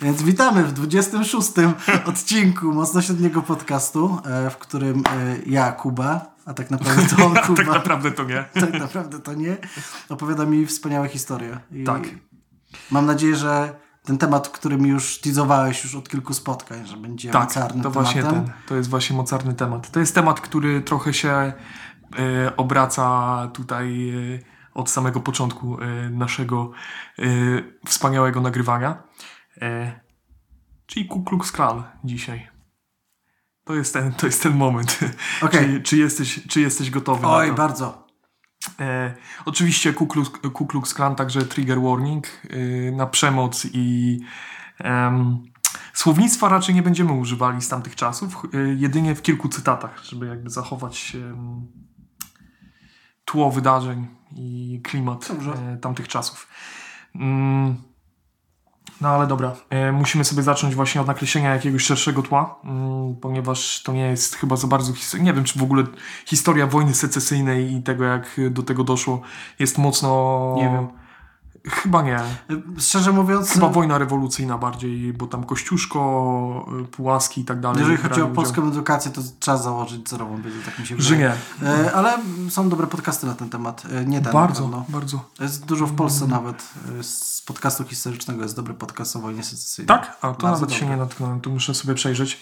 Więc witamy w 26 odcinku Mocno Średniego Podcastu, e, w którym e, ja, Kuba, a tak naprawdę to on, Kuba, tak naprawdę to nie. tak naprawdę to nie, opowiada mi wspaniałe historie. I Tak. Mam nadzieję, że ten temat, który mi już teasowałeś już od kilku spotkań, że będzie Tak, mocarnym to tematem. właśnie ten. To jest właśnie mocarny temat. To jest temat, który trochę się e, obraca tutaj od samego początku naszego wspaniałego nagrywania. E, czyli Ku Klux Klan dzisiaj. To jest ten, to jest ten moment. Okej. czy, czy, jesteś, czy jesteś gotowy Oj, bardzo. E, oczywiście Ku Klux, Ku Klux Klan także trigger warning e, na przemoc i em, słownictwa raczej nie będziemy używali z tamtych czasów, e, jedynie w kilku cytatach, żeby jakby zachować tło wydarzeń i klimat e, tamtych czasów. Mm, no ale dobra, e, musimy sobie zacząć właśnie od nakreślenia jakiegoś szerszego tła, mm, ponieważ to nie jest chyba za bardzo historia. Nie wiem, czy w ogóle historia wojny secesyjnej i tego, jak do tego doszło, jest mocno. Nie wiem. Chyba nie. Szczerze mówiąc, Chyba wojna rewolucyjna bardziej, bo tam Kościuszko, y, Pułaski i tak dalej. jeżeli chodzi o brali udział. polską edukację, to trzeba założyć zerową wiedzę, tak mi się Że wydaje. nie. E, Ale są dobre podcasty na ten temat. E, Nie ten Bardzo, pewno. bardzo. Jest dużo w Polsce Mm. nawet e, z podcastu historycznego jest dobry podcast o wojnie secesyjnej. Tak? A to Bardzo nawet się nie natknąłem, to muszę sobie przejrzeć.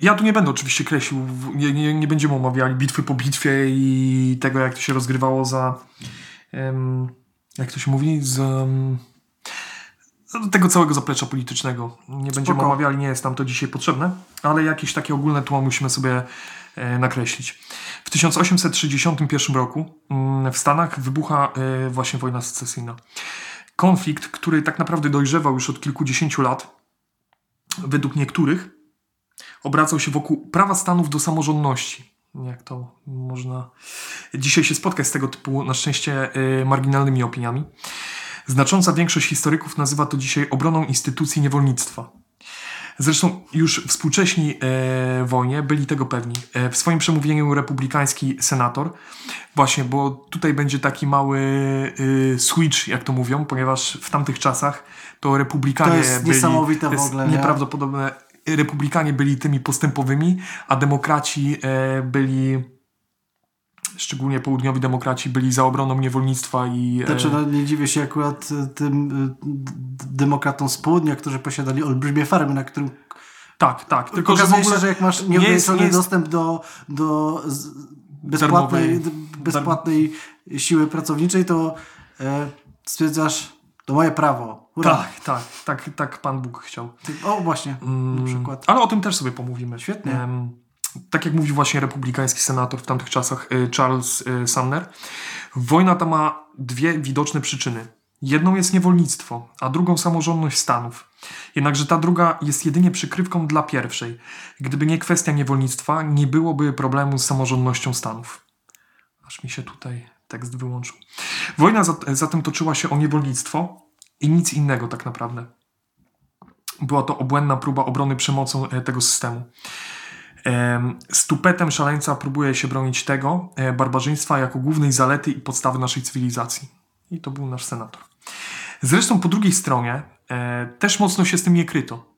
Ja tu nie będę oczywiście kreślił, nie, nie, nie będziemy omawiali bitwy po bitwie i tego, jak to się rozgrywało za. em, jak to się mówi? Z. no, tego całego zaplecza politycznego. Nie będziemy Spoko. omawiali, nie jest nam to dzisiaj potrzebne, ale jakieś takie ogólne tło musimy sobie e, nakreślić. W 1861 roku mm, w Stanach wybucha e, właśnie wojna secesyjna. Konflikt, który tak naprawdę dojrzewał już od kilkudziesięciu lat, według niektórych, obracał się wokół prawa Stanów do samorządności. Jak to można dzisiaj się spotkać z tego typu, na szczęście, e, marginalnymi opiniami. Znacząca większość historyków nazywa to dzisiaj obroną instytucji niewolnictwa. Zresztą już współcześni e, wojnie byli tego pewni. E, w swoim przemówieniu republikański senator, właśnie, bo tutaj będzie taki mały y, switch, jak to mówią, ponieważ w tamtych czasach to republikanie To jest byli... niesamowite w jest ogóle, nie? Republikanie byli tymi postępowymi, a demokraci e, byli, szczególnie południowi demokraci, byli za obroną niewolnictwa i... e, Znaczy, no, nie dziwię się akurat e, tym demokratom z południa, którzy posiadali olbrzymie farmy, na którym tak, tak. Tylko, że w okazuje ogóle się, że jak masz nie nieograniczony nie jest- dostęp do, do bezpłatnej, bezpłatnej siły pracowniczej, to e, stwierdzasz, to moje prawo. Hurra. Tak, tak, tak, tak Pan Bóg chciał. O, właśnie, Mm, na przykład. Ale o tym też sobie pomówimy. Świetnie. Tak jak mówił właśnie republikański senator w tamtych czasach e, Charles e, Sumner, wojna ta ma dwie widoczne przyczyny. Jedną jest niewolnictwo, a drugą samorządność Stanów. Jednakże ta druga jest jedynie przykrywką dla pierwszej. Gdyby nie kwestia niewolnictwa, nie byłoby problemu z samorządnością Stanów. Aż mi się tutaj tekst wyłączył. Wojna zat- zatem toczyła się o niewolnictwo i nic innego tak naprawdę. Była to obłędna próba obrony przemocą e, tego systemu. Em, Z tupetem szaleńca próbuje się bronić tego e, barbarzyństwa jako głównej zalety i podstawy naszej cywilizacji. I to był nasz senator. Zresztą po drugiej stronie e, też mocno się z tym nie kryto.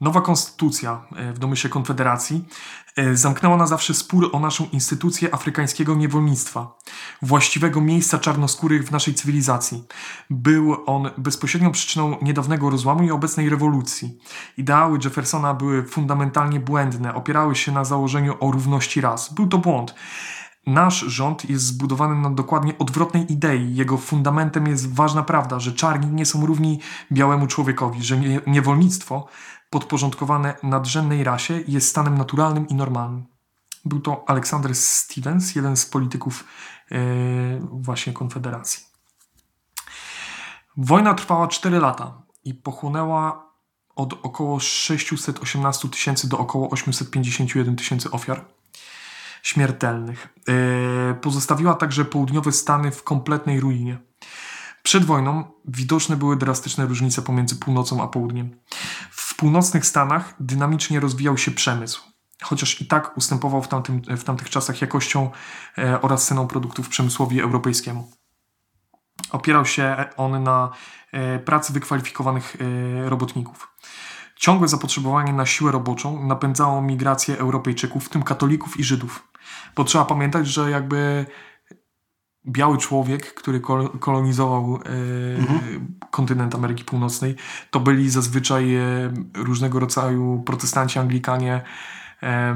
Nowa konstytucja e, w domyśle Konfederacji e, zamknęła na zawsze spór o naszą instytucję afrykańskiego niewolnictwa, właściwego miejsca czarnoskórych w naszej cywilizacji. Był on bezpośrednią przyczyną niedawnego rozłamu i obecnej rewolucji. Ideały Jeffersona były fundamentalnie błędne, opierały się na założeniu o równości ras. Był to błąd. Nasz rząd jest zbudowany na dokładnie odwrotnej idei. Jego fundamentem jest ważna prawda, że czarni nie są równi białemu człowiekowi, że nie- niewolnictwo podporządkowane nadrzędnej rasie jest stanem naturalnym i normalnym. Był to Alexander Stevens, jeden z polityków e, właśnie Konfederacji. Wojna trwała 4 lata i pochłonęła od około 618 tysięcy do około 851 tysięcy ofiar śmiertelnych. E, Pozostawiła także południowe Stany w kompletnej ruinie. Przed wojną widoczne były drastyczne różnice pomiędzy północą a południem. W północnych Stanach dynamicznie rozwijał się przemysł, chociaż i tak ustępował w, tamtym, w tamtych czasach jakością e, oraz ceną produktów przemysłowi europejskiemu. Opierał się on na e, pracy wykwalifikowanych e, robotników. Ciągłe zapotrzebowanie na siłę roboczą napędzało migrację Europejczyków, w tym katolików i Żydów. Bo trzeba pamiętać, że jakby biały człowiek, który kol- kolonizował e, kontynent Ameryki Północnej, to byli zazwyczaj e, różnego rodzaju protestanci, anglikanie,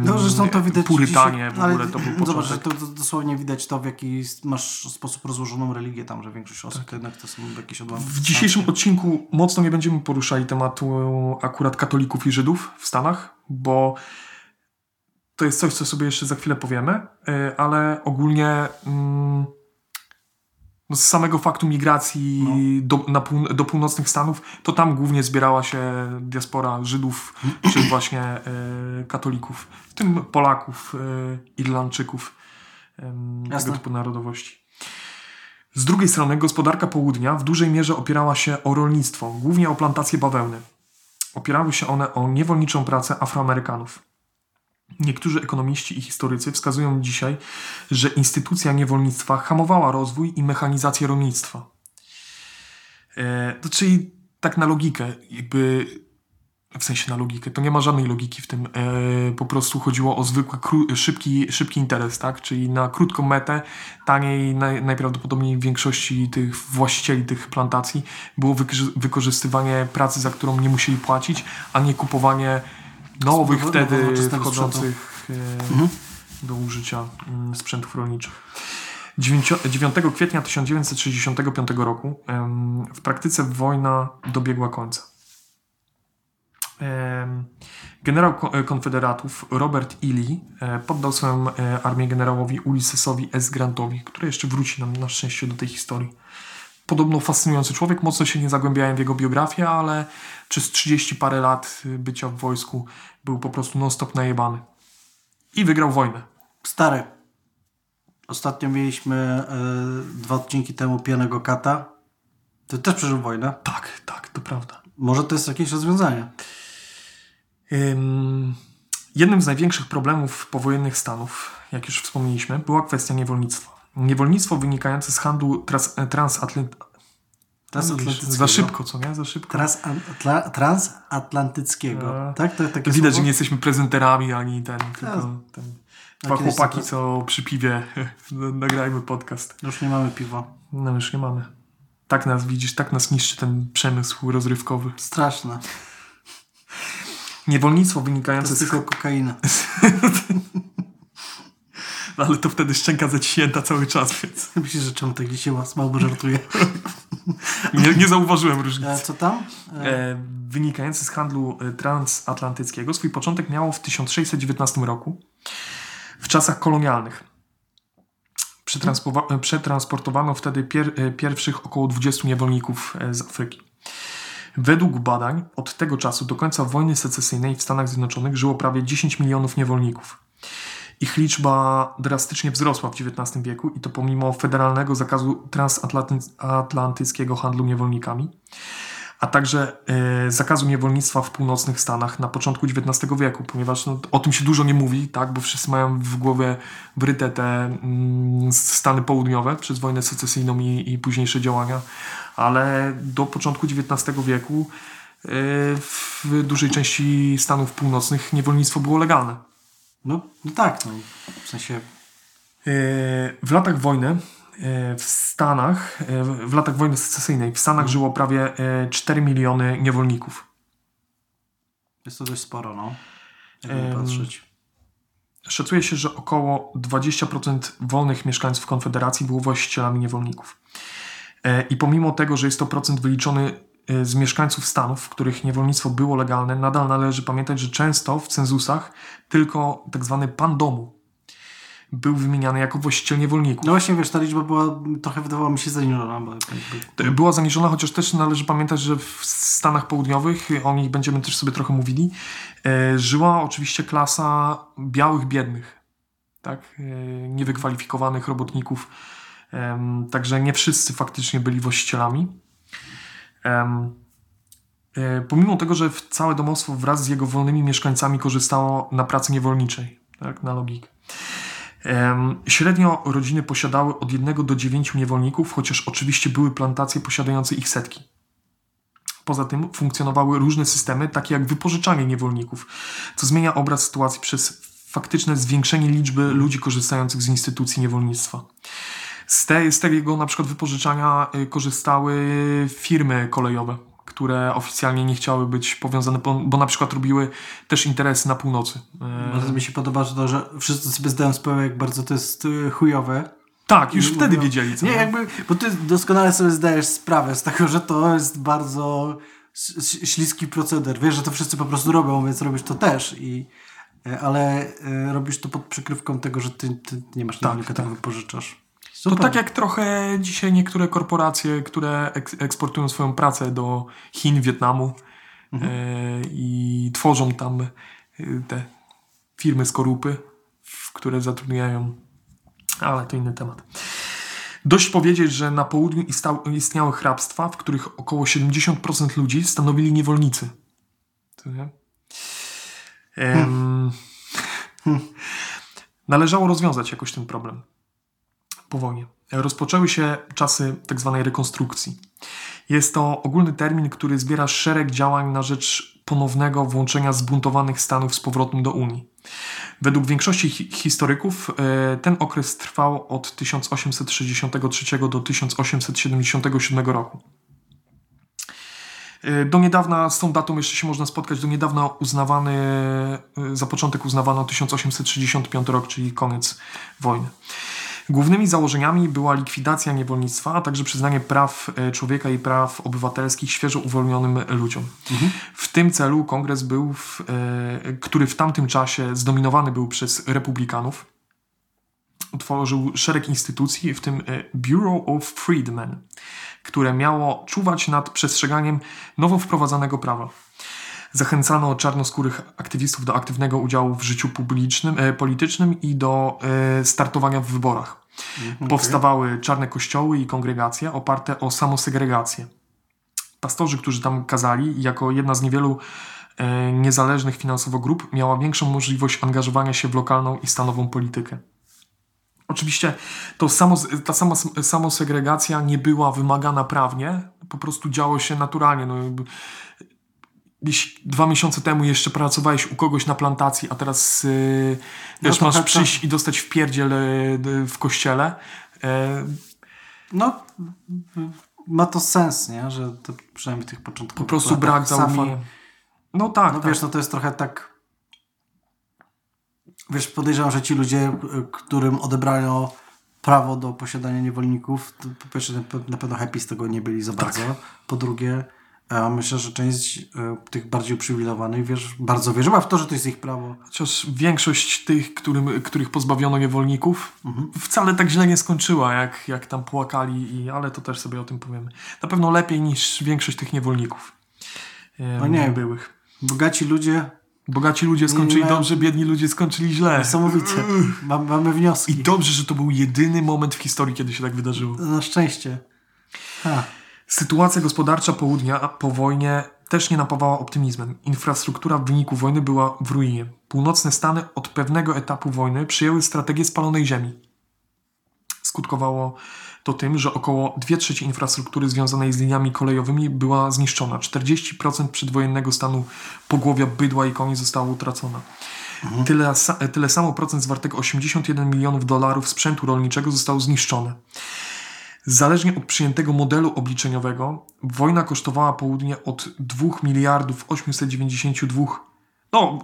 No, zresztą to widać purytanie w ogóle, to był Zobacz, początek. że to, to dosłownie widać to, w jaki masz sposób rozłożoną religię tam, że większość osób to jednak to są jakieś odłamki. Tak. W dzisiejszym odcinku mocno nie będziemy poruszali tematu akurat katolików i Żydów w Stanach, bo to jest coś, co sobie jeszcze za chwilę powiemy, y, ale ogólnie mm, no z samego faktu migracji do, na pół, do północnych Stanów, to tam głównie zbierała się diaspora Żydów czy właśnie y, katolików, w tym Polaków, y, Irlandczyków, ym, tego typu narodowości. Z drugiej strony gospodarka południa w dużej mierze opierała się o rolnictwo, głównie o plantacje bawełny. Opierały się one o niewolniczą pracę Afroamerykanów. Niektórzy ekonomiści i historycy wskazują dzisiaj, że instytucja niewolnictwa hamowała rozwój i mechanizację rolnictwa. E, to czyli tak na logikę, jakby w sensie na logikę, to nie ma żadnej logiki w tym. E, po prostu chodziło o zwykły, kró- szybki, szybki interes, tak? Czyli na krótką metę, taniej naj, najprawdopodobniej w większości tych właścicieli tych plantacji było wykorzy- wykorzystywanie pracy, za którą nie musieli płacić, a nie kupowanie nowych wtedy wchodzących e, do użycia mm, sprzętów rolniczych. 9, 9 kwietnia 1965 roku w praktyce wojna dobiegła końca. Generał e, konfederatów Robert E. Lee e, poddał swoją armię generałowi Ulyssesowi S. Grantowi, który jeszcze wróci nam na szczęście do tej historii. Podobno fascynujący człowiek, mocno się nie zagłębiałem w jego biografię, ale przez 30 parę lat bycia w wojsku był po prostu non-stop najebany. I wygrał wojnę. Stary. Ostatnio mieliśmy e, dwa odcinki temu Pijanego Kata. Ty też przeżył wojnę. Tak, tak, to prawda. Może to jest jakieś rozwiązanie. Ym, jednym z największych problemów powojennych Stanów, jak już wspomnieliśmy, była kwestia niewolnictwa. Niewolnictwo wynikające z handlu trans, transatlantyckiego. Transatlantyckiego. Za szybko, co nie? Za szybko. Transatla- transatlantyckiego. A. tak? To, takie Widać, że słowo? nie jesteśmy prezenterami ani ten, tylko ten, dwa chłopaki, co przy piwie nagrajmy podcast. Już nie mamy piwa. No już nie mamy. Tak nas widzisz, tak nas niszczy ten przemysł rozrywkowy. Straszne. Niewolnictwo To wynikające jest z... tylko kokaina. Ale to wtedy szczęka zaciśnięta cały czas, więc Myślisz, że czemu tak się słabo żartuje? nie, nie zauważyłem różnicy. E, co tam? E, e, wynikający z handlu e, transatlantyckiego swój początek miało w 1619 roku, w czasach kolonialnych. Przetransportowano wtedy pier- pierwszych około 20 niewolników z Afryki. Według badań od tego czasu do końca wojny secesyjnej w Stanach Zjednoczonych żyło prawie 10 milionów niewolników. Ich liczba drastycznie wzrosła w XIX wieku i to pomimo federalnego zakazu transatlantyckiego handlu niewolnikami a także e, zakazu niewolnictwa w północnych Stanach na początku XIX wieku, ponieważ no, o tym się dużo nie mówi, tak, bo wszyscy mają w głowie wryte te mm, Stany Południowe przez wojnę secesyjną i, i późniejsze działania, ale do początku XIX wieku e, w dużej części Stanów Północnych niewolnictwo było legalne. No, no tak, no. W sensie E, W latach wojny e, w Stanach, e, w latach wojny secesyjnej w Stanach żyło prawie e, 4 miliony niewolników. jest to dość sporo, no. Jakby patrzeć. Szacuje się, że około 20% wolnych mieszkańców Konfederacji było właścicielami niewolników. I pomimo tego, że jest to procent wyliczony z mieszkańców Stanów, w których niewolnictwo było legalne, nadal należy pamiętać, że często w cenzusach tylko tak zwany pan domu był wymieniany jako właściciel niewolników. No właśnie, wiesz, ta liczba była, trochę wydawała mi się zaniżona, bo Była zaniżona, chociaż też należy pamiętać, że w Stanach Południowych, o nich będziemy też sobie trochę mówili, e, żyła oczywiście klasa białych, biednych, tak? E, niewykwalifikowanych robotników. Także nie wszyscy faktycznie byli właścicielami. E, pomimo tego, że całe domostwo wraz z jego wolnymi mieszkańcami korzystało na pracy niewolniczej, tak? na logikę. Średnio rodziny posiadały od 1 do 9 niewolników, chociaż oczywiście były plantacje posiadające ich setki. Poza tym funkcjonowały różne systemy, takie jak wypożyczanie niewolników, co zmienia obraz sytuacji przez faktyczne zwiększenie liczby ludzi korzystających z instytucji niewolnictwa. Z, te, z tego na przykład wypożyczania y, korzystały firmy kolejowe, które oficjalnie nie chciały być powiązane, bo, bo na przykład robiły też interesy na północy. E, Bardzo mi się podoba, że to, że wszyscy sobie zdają sprawę, jak bardzo to jest y, chujowe. tak, już I wtedy mówią- wiedzieli, co Nie, jakby, bo ty doskonale sobie zdajesz sprawę z tego, że to jest bardzo śliski proceder. Wiesz, że to wszyscy po prostu robią, więc robisz to też. I, ale e, robisz to pod przykrywką tego, że ty, ty nie masz niewolnika, tak, wypożyczasz. To Super. tak jak trochę dzisiaj niektóre korporacje, które eks- eksportują swoją pracę do Chin, Wietnamu e, i tworzą tam e, te firmy skorupy, w- które zatrudniają, ale to inny temat. Dość powiedzieć, że na południu istniały hrabstwa, w których około 70% ludzi stanowili niewolnicy. Co nie? Em, Należało rozwiązać jakoś ten problem po wojnie. Rozpoczęły się czasy tzw. rekonstrukcji. Jest to ogólny termin, który zbiera szereg działań na rzecz ponownego włączenia zbuntowanych Stanów z powrotem do Unii. Według większości hi- historyków e, ten okres trwał od 1863 do 1877 roku. E, Do niedawna, z tą datą jeszcze się można spotkać, do niedawna uznawany, e, za początek uznawano 1865 rok, czyli koniec wojny. Głównymi założeniami była likwidacja niewolnictwa, a także przyznanie praw e, człowieka i praw obywatelskich świeżo uwolnionym ludziom. W tym celu kongres był, w, e, który w tamtym czasie zdominowany był przez republikanów, utworzył szereg instytucji, w tym e, Bureau of Freedmen, które miało czuwać nad przestrzeganiem nowo wprowadzanego prawa. Zachęcano czarnoskórych aktywistów do aktywnego udziału w życiu publicznym, politycznym i do startowania w wyborach. Powstawały czarne kościoły i kongregacje oparte o samosegregację. Pastorzy, którzy tam kazali, jako jedna z niewielu e, niezależnych finansowo grup, miała większą możliwość angażowania się w lokalną i stanową politykę. Oczywiście to samo, ta sama samosegregacja nie była wymagana prawnie, po prostu działo się naturalnie. No, dwa miesiące temu jeszcze pracowałeś u kogoś na plantacji, a teraz yy, No masz tak, przyjść i dostać w pierdziel yy, w kościele. e, No, ma to sens, nie? Że to przynajmniej w tych początkowych po prostu brak zaufania. No tak, No tak. wiesz, no to jest trochę tak... Wiesz, podejrzewam, że ci ludzie, y, którym odebrano prawo do posiadania niewolników, to po pierwsze na pe- na pewno happy z tego nie byli za bardzo. Po drugie, e, myślę, że część y, tych bardziej uprzywilejowanych, wiesz, bardzo wierzyła w to, że to jest ich prawo. Chociaż większość tych, którym, których pozbawiono niewolników, Mhm. wcale tak źle nie skończyła, jak, jak tam płakali, i, ale to też sobie o tym powiemy. Na pewno lepiej niż większość tych niewolników. E, No nie. byłych. Bogaci ludzie, Bogaci ludzie skończyli Nie. dobrze, biedni ludzie skończyli źle. niesamowite. Mam, mamy wnioski. I dobrze, że to był jedyny moment w historii, kiedy się tak wydarzyło. Na szczęście. Ha. Sytuacja gospodarcza południa po wojnie też nie napawała optymizmem. Infrastruktura w wyniku wojny była w ruinie. Północne Stany od pewnego etapu wojny przyjęły strategię spalonej ziemi. Skutkowało to tym, że około 2 trzecie infrastruktury związanej z liniami kolejowymi była zniszczona. 40% przedwojennego stanu pogłowia bydła i koni zostało utracone. Tyle, sa- tyle samo procent zwartego 81 milionów dolarów sprzętu rolniczego zostało zniszczone. Zależnie od przyjętego modelu obliczeniowego, wojna kosztowała południe od 2 miliardów 892, no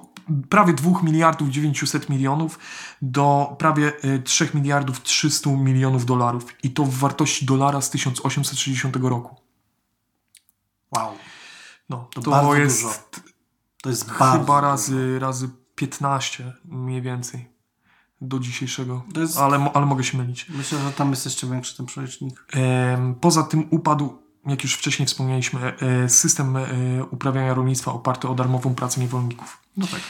prawie 2 miliardów 900 milionów do prawie y, 3 miliardów 300 milionów dolarów. I to w wartości dolara z 1860 roku. Wow. No, to, To bardzo jest dużo. To jest bardzo chyba razy, razy 15 mniej więcej do dzisiejszego. Jest- Ale, ale mogę się mylić. Myślę, że tam jest jeszcze większy ten przelicznik. Poza tym upadł, jak już wcześniej wspomnieliśmy, e, system e, uprawiania rolnictwa oparty o darmową pracę niewolników. No tak.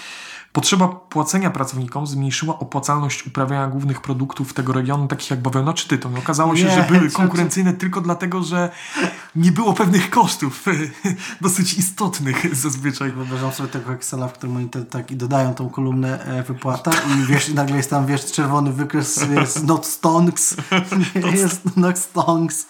Potrzeba płacenia pracownikom zmniejszyła opłacalność uprawiania głównych produktów tego regionu, takich jak bawełna czy tytoń. Okazało się, Nie, że były konkurencyjne tylko dlatego, że nie było pewnych kosztów dosyć istotnych zazwyczaj. Wyobrażam sobie tego Excela, w którym oni te, tak i dodają tą kolumnę e, wypłata i wiesz, i nagle jest tam, wiesz, czerwony wykres, jest not stonks, nie, jest not stonks.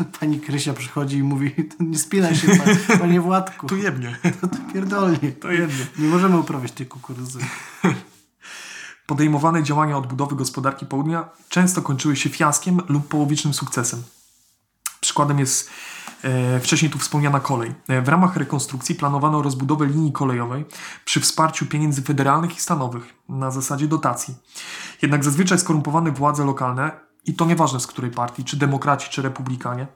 Pani Krysia przychodzi i mówi, nie spinaj się, panie, panie Władku, To jebnie. to, to pierdolnie. To jebnie. Nie możemy uprawiać tej kukurydzy. Podejmowane działania odbudowy gospodarki południa często kończyły się fiaskiem lub połowicznym sukcesem. Przykładem jest e, wcześniej tu wspomniana kolej. E, w ramach rekonstrukcji planowano rozbudowę linii kolejowej przy wsparciu pieniędzy federalnych i stanowych na zasadzie dotacji. Jednak zazwyczaj skorumpowane władze lokalne, i to nieważne z której partii, czy demokraci, czy republikanie,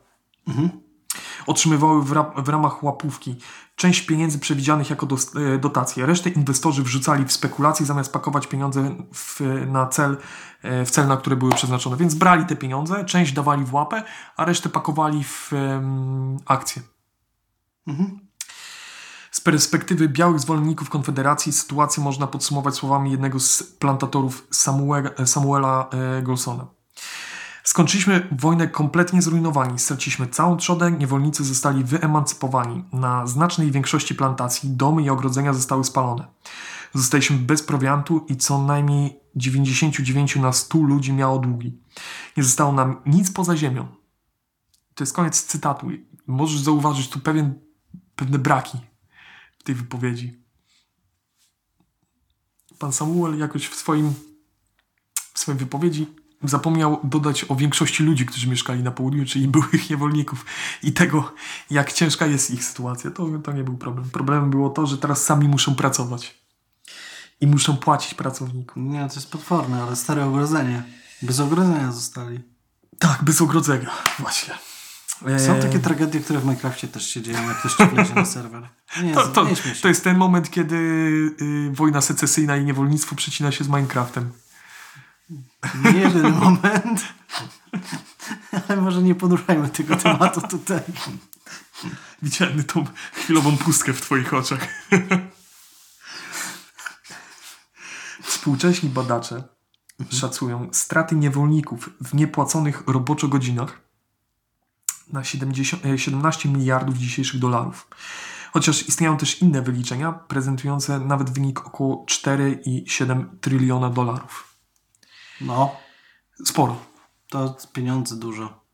otrzymywały w, ra- w ramach łapówki część pieniędzy przewidzianych jako dos- e, dotacje. Resztę inwestorzy wrzucali w spekulacje zamiast pakować pieniądze w, na cel, e, w cel, na które były przeznaczone. Więc brali te pieniądze, część dawali w łapę, a resztę pakowali w em, akcje. Z perspektywy białych zwolenników Konfederacji sytuację można podsumować słowami jednego z plantatorów Samuela, Samuela e, Golsona. Skończyliśmy wojnę kompletnie zrujnowani, straciliśmy całą trzodę, niewolnicy zostali wyemancypowani. Na znacznej większości plantacji domy i ogrodzenia zostały spalone. Zostaliśmy bez prowiantu i co najmniej 99 na 100 ludzi miało długi. Nie zostało nam nic poza ziemią. To jest koniec cytatu. Możesz zauważyć tu pewien, pewne braki w tej wypowiedzi. Pan Samuel jakoś w swoim w swojej wypowiedzi zapomniał dodać o większości ludzi, którzy mieszkali na południu, czyli byłych niewolników i tego, jak ciężka jest ich sytuacja. To, to nie był problem. Problemem było to, że teraz sami muszą pracować i muszą płacić pracownikom. Nie, to jest potworne, ale stare ogrodzenie. Bez ogrodzenia zostali. Tak, bez ogrodzenia. Właśnie. Są Eee, takie tragedie, które w Minecrafcie też się dzieją, jak ktoś ci na serwer. Nie, to, to, nie to jest ten moment, kiedy y, wojna secesyjna i niewolnictwo przecina się z Minecraftem. Nie jedyny moment. Ale może nie poruszajmy tego tematu tutaj. Widziałem tą chwilową pustkę w twoich oczach. Współcześni badacze szacują straty niewolników w niepłaconych roboczo godzinach na 70, e, 17 miliardów dzisiejszych dolarów. Chociaż istnieją też inne wyliczenia prezentujące nawet wynik około 4,7 tryliona dolarów. No, Sporo. to pieniądze dużo.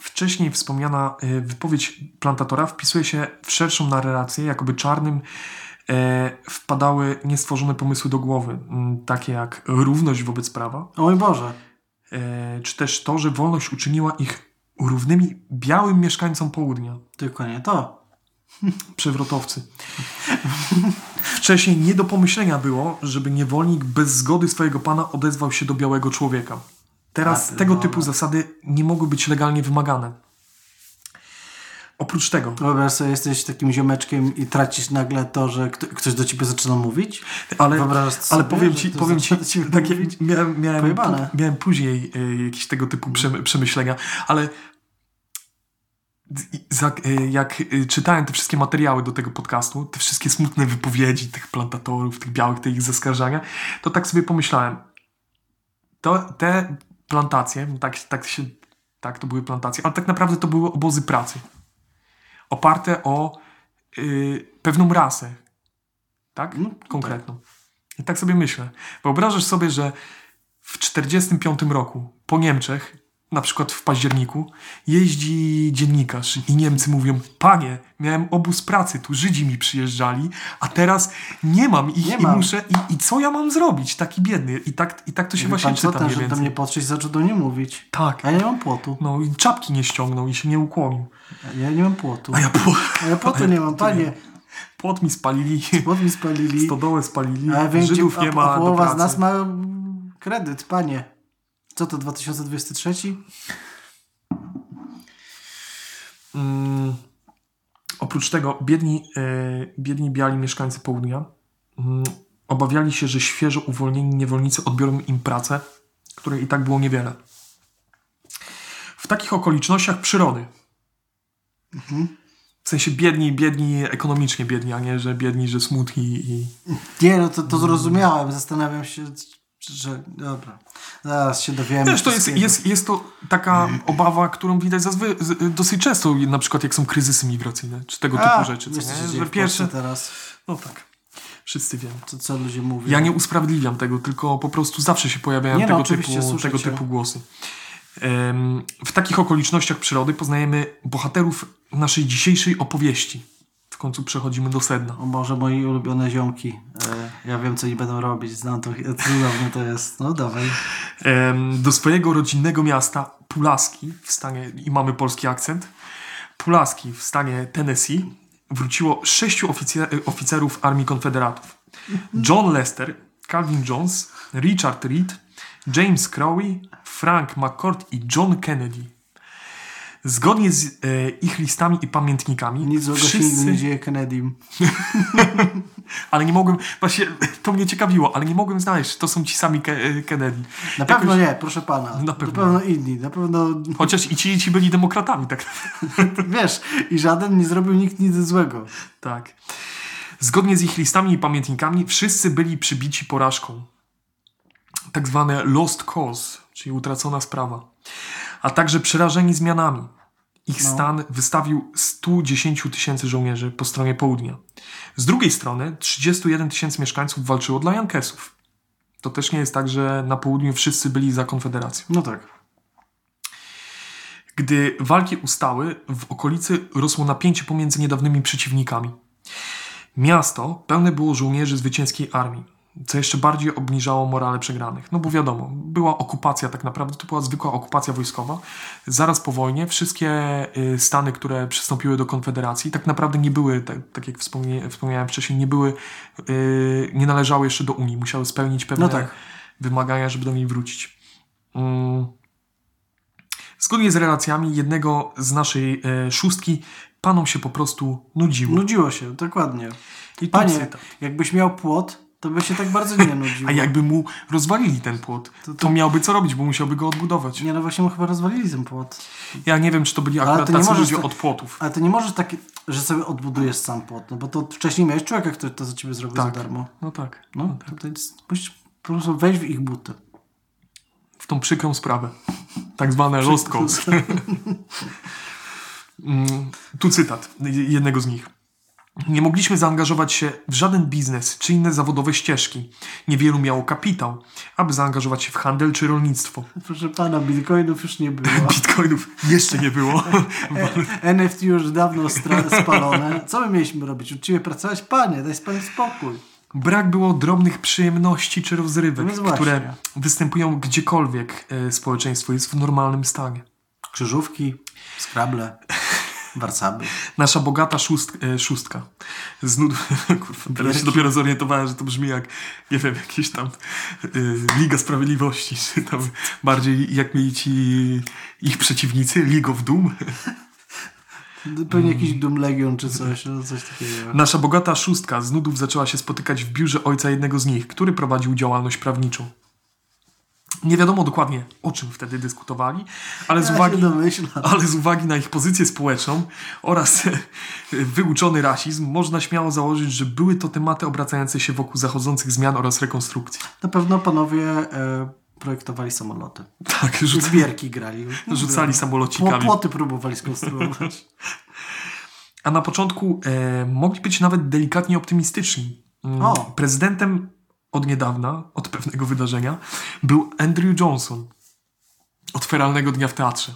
Wcześniej wspomniana e, wypowiedź plantatora wpisuje się w szerszą narrację, jakoby czarnym e, wpadały niestworzone pomysły do głowy, takie jak równość wobec prawa, O mój Boże. e, czy też to, że wolność uczyniła ich równymi białym mieszkańcom południa, Tylko nie to. przewrotowcy. Wcześniej nie do pomyślenia było, żeby niewolnik bez zgody swojego pana odezwał się do białego człowieka. Teraz A, tego dobra. typu zasady nie mogły być legalnie wymagane. Oprócz tego, Wyobraź sobie, jesteś takim ziomeczkiem i tracisz nagle to, że kto, ktoś do ciebie zaczyna mówić. Ale, ale sobie, powiem że ci, powiem ci, takie, miałem, miałem, miałem później y, jakieś tego typu przemy- przemyślenia, ale jak y, czytałem te wszystkie materiały do tego podcastu, te wszystkie smutne wypowiedzi tych plantatorów, tych białych, te ich zaskarżania, to tak sobie pomyślałem, to, te plantacje, tak, tak, się, tak to były plantacje, ale tak naprawdę to były obozy pracy, oparte o y, pewną rasę, tak? No, Konkretną. I tak sobie myślę. Wyobrażasz sobie, że w 1945 roku po Niemczech, na przykład w październiku, jeździ dziennikarz i Niemcy mówią: Panie, miałem obóz pracy, tu Żydzi mi przyjeżdżali, a teraz nie mam ich Nie i mam. muszę. I, I co ja mam zrobić? Taki biedny. I tak, i tak to się Wie właśnie pan czyta ten, że do mnie podszedł zaczął do mnie mówić. Tak. A ja nie mam płotu. No i czapki nie ściągnął i się nie ukłonił. Ja nie mam płotu. A ja płot, A ja płotu nie mam, panie. płot mi spalili, Płot mi spalili. stodołę spalili, A większość, Żydów nie ma a połowa z nas ma kredyt, panie. Co to, 2023? Mm, oprócz tego biedni, e, biedni biali mieszkańcy południa mm, obawiali się, że świeżo uwolnieni niewolnicy odbiorą im pracę, której i tak było niewiele. W takich okolicznościach przyrody, sensie biedni, biedni, ekonomicznie biedni, a nie, że biedni, że smutni i... Nie, no to, to zrozumiałem. Zastanawiam się, że... Dobra. Zaraz się dowiemy. Wiesz, to jest, jest, jest to taka obawa, którą widać zazwy, dosyć często, na przykład jak są kryzysy migracyjne, czy tego typu A, rzeczy, co wiesz, nie? Że pierwsze... Teraz. No tak, wszyscy wiemy. Co, co ludzie mówią. Ja nie usprawiedliwiam tego, tylko po prostu zawsze się pojawiają Nie no, tego, typu, tego typu głosy. W takich okolicznościach przyrody poznajemy bohaterów naszej dzisiejszej opowieści. W końcu przechodzimy do sedna. O Boże, moi ulubione ziomki. E, ja wiem, co oni będą robić. Znam to. Cudowne to jest. No dawaj. Do swojego rodzinnego miasta Pulaski w stanie, i mamy polski akcent, Pulaski w stanie Tennessee wróciło sześciu oficer, oficerów Armii Konfederatów. John Lester, Calvin Jones, Richard Reed, James Crowley, Frank McCord i John Kennedy. Zgodnie z e, ich listami i pamiętnikami, Nic złego się nigdy nie wszyscy, dzieje Kennedym. ale nie mogłem, właśnie to mnie ciekawiło, ale nie mogłem znaleźć, to są ci sami Ke- e, Kennedy. Na pewno nie, proszę pana. Na pewno. Na pewno inni. Na pewno, Chociaż i ci, i ci byli demokratami, tak wiesz, i żaden nie zrobił nikt nic złego. Tak. Zgodnie z ich listami i pamiętnikami, wszyscy byli przybici porażką. Tak zwane lost cause, czyli utracona sprawa. A także przerażeni zmianami. Ich No. stan wystawił 110 tysięcy żołnierzy po stronie południa. Z drugiej strony 31 tysięcy mieszkańców walczyło dla Jankesów. To też nie jest tak, że na południu wszyscy byli za Konfederacją. No tak. Gdy walki ustały, w okolicy rosło napięcie pomiędzy niedawnymi przeciwnikami. Miasto pełne było żołnierzy zwycięskiej armii, co jeszcze bardziej obniżało morale przegranych. No bo wiadomo, była okupacja tak naprawdę, to była zwykła okupacja wojskowa. Zaraz po wojnie wszystkie y, stany, które przystąpiły do Konfederacji, tak naprawdę nie były, tak, tak jak wspomniałem wcześniej, nie były, y, nie należały jeszcze do Unii. Musiały spełnić pewne No tak. wymagania, żeby do niej wrócić. Mm. Zgodnie z relacjami jednego z naszej e, szóstki, panom się po prostu nudziło. Nudziło się, dokładnie. I Panie, jakbyś miał płot, to by się tak bardzo nie nudziło. A jakby mu rozwalili ten płot, to, To- to- miałby co robić, bo musiałby go odbudować. Nie, no właśnie mu chyba rozwalili ten płot. Ja nie wiem, czy to byli akurat to nie tacy ludzie tak- od płotów. Ale to nie możesz tak, że sobie odbudujesz sam płot, no bo to wcześniej miałeś człowieka, który to za ciebie zrobił Tak. za darmo. No tak. No, to jest, musisz po prostu wejść w ich buty. W tą przykrą sprawę. Tak zwane lost cause. Mm, tu cytat jednego z nich. Nie mogliśmy zaangażować się w żaden biznes czy inne zawodowe ścieżki. Niewielu miało kapitał, aby zaangażować się w handel czy rolnictwo. Proszę pana, bitcoinów już nie było. Bitcoinów jeszcze nie było. E, NFT już dawno spalone. Co my mieliśmy robić? Uczciwie pracować? Panie, daj pan spokój. Brak było drobnych przyjemności czy rozrywek, No które występują gdziekolwiek e, społeczeństwo jest w normalnym stanie. Krzyżówki, skrable, warcaby. Nasza bogata szóst, e, szóstka. Z nud... Kurwa, teraz się dopiero zorientowałem, że to brzmi jak, nie wiem, jakiś tam e, Liga Sprawiedliwości, czy tam bardziej jak mieli ci ich przeciwnicy, League of Doom. Pewnie jakiś Doom Legion czy coś, no coś takiego. Nasza bogata szóstka z nudów zaczęła się spotykać w biurze ojca jednego z nich, który prowadził działalność prawniczą. Nie wiadomo dokładnie, o czym wtedy dyskutowali, ale z uwagi, ale z uwagi na ich pozycję społeczną oraz wyuczony rasizm, można śmiało założyć, że były to tematy obracające się wokół zachodzących zmian oraz rekonstrukcji. Na pewno panowie e, projektowali samoloty. Tak, rzuc, Zbierki grali. rzucali Pło- samolocikami. Płoty próbowali skonstruować. A na początku e, mogli być nawet delikatnie optymistyczni. Mm, O. Prezydentem od niedawna, od pewnego wydarzenia, był Andrew Johnson. Od feralnego dnia w teatrze.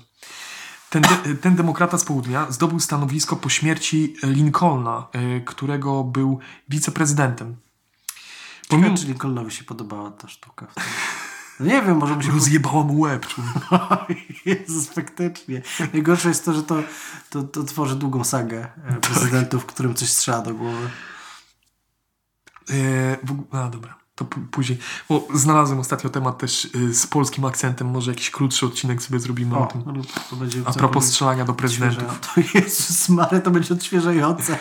Ten, de, ten demokrata z południa zdobył stanowisko po śmierci Lincolna, e, którego był wiceprezydentem. Pomimo, Ciekawe, czy Lincolnowi się podobała ta sztuka. No nie wiem, może mu się rozjebała mu łeb. człowiek. Jezus, faktycznie. Najgorsze jest to, że to, to, to tworzy długą sagę e, prezydentów, którym coś strzela do głowy. E, w, a dobra, to później. Bo znalazłem ostatnio temat też y, z polskim akcentem. Może jakiś krótszy odcinek sobie zrobimy o, O, tym. to będzie A propos strzelania do prezydentów. To Jezus Mary, to będzie odświeżające.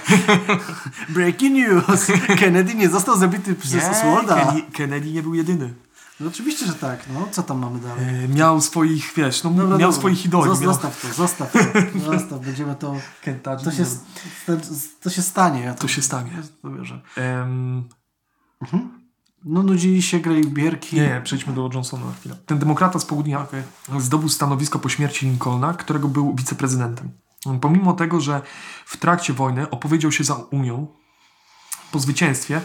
Breaking news! Kennedy nie został zabity przez Oswalda. Kennedy, Kennedy nie był jedyny. No oczywiście, że tak. No, co tam mamy dalej? E, miał swoich, wiesz, no, Dobra, miał dobra. swoich idoli. Zos- miał... Zostaw to, zostaw to. Zostaw, będziemy to... Kentucky, To się, to, to się stanie. Ja To się stanie. To wierzę. Em, No nudzili się, grali bierki. Nie, nie, przejdźmy do Johnsona na chwilę. Ten demokrata z południa zdobył stanowisko po śmierci Lincolna, którego był wiceprezydentem. Pomimo tego, że w trakcie wojny opowiedział się za Unią, po zwycięstwie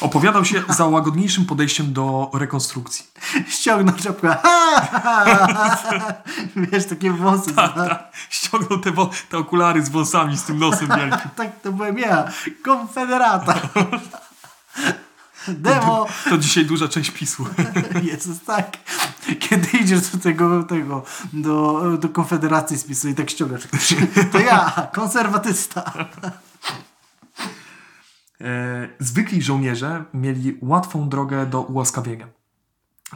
opowiadał się za łagodniejszym podejściem do rekonstrukcji. Ściągnął czapkę. Wiesz, takie włosy. Tak, Ściągnął te, te okulary z włosami, z tym nosem wielkim. tak to byłem ja. Konfederata. Demo. To dzisiaj duża część PiSu. Jezus, tak. Kiedy idziesz do tego, tego do, do Konfederacji spisu i tak ściągasz. To ja, konserwatysta. E, zwykli żołnierze mieli łatwą drogę do ułaskawienia.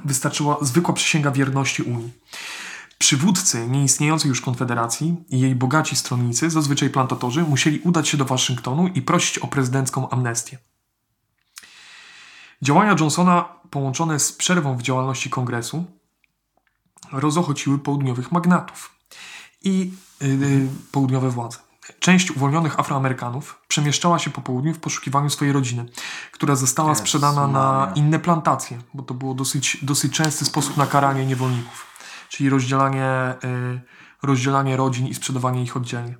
Wystarczyła zwykła przysięga wierności Unii. Przywódcy nieistniejącej już Konfederacji i jej bogaci stronnicy, zazwyczaj plantatorzy, musieli udać się do Waszyngtonu i prosić o prezydencką amnestię. Działania Johnsona, połączone z przerwą w działalności kongresu, rozochociły południowych magnatów i yy, południowe władze. Część uwolnionych Afroamerykanów przemieszczała się po południu w poszukiwaniu swojej rodziny, która została sprzedana na inne plantacje, bo to było dosyć, dosyć częsty sposób na karanie niewolników, czyli rozdzielanie, y, rozdzielanie rodzin i sprzedawanie ich oddzielnie.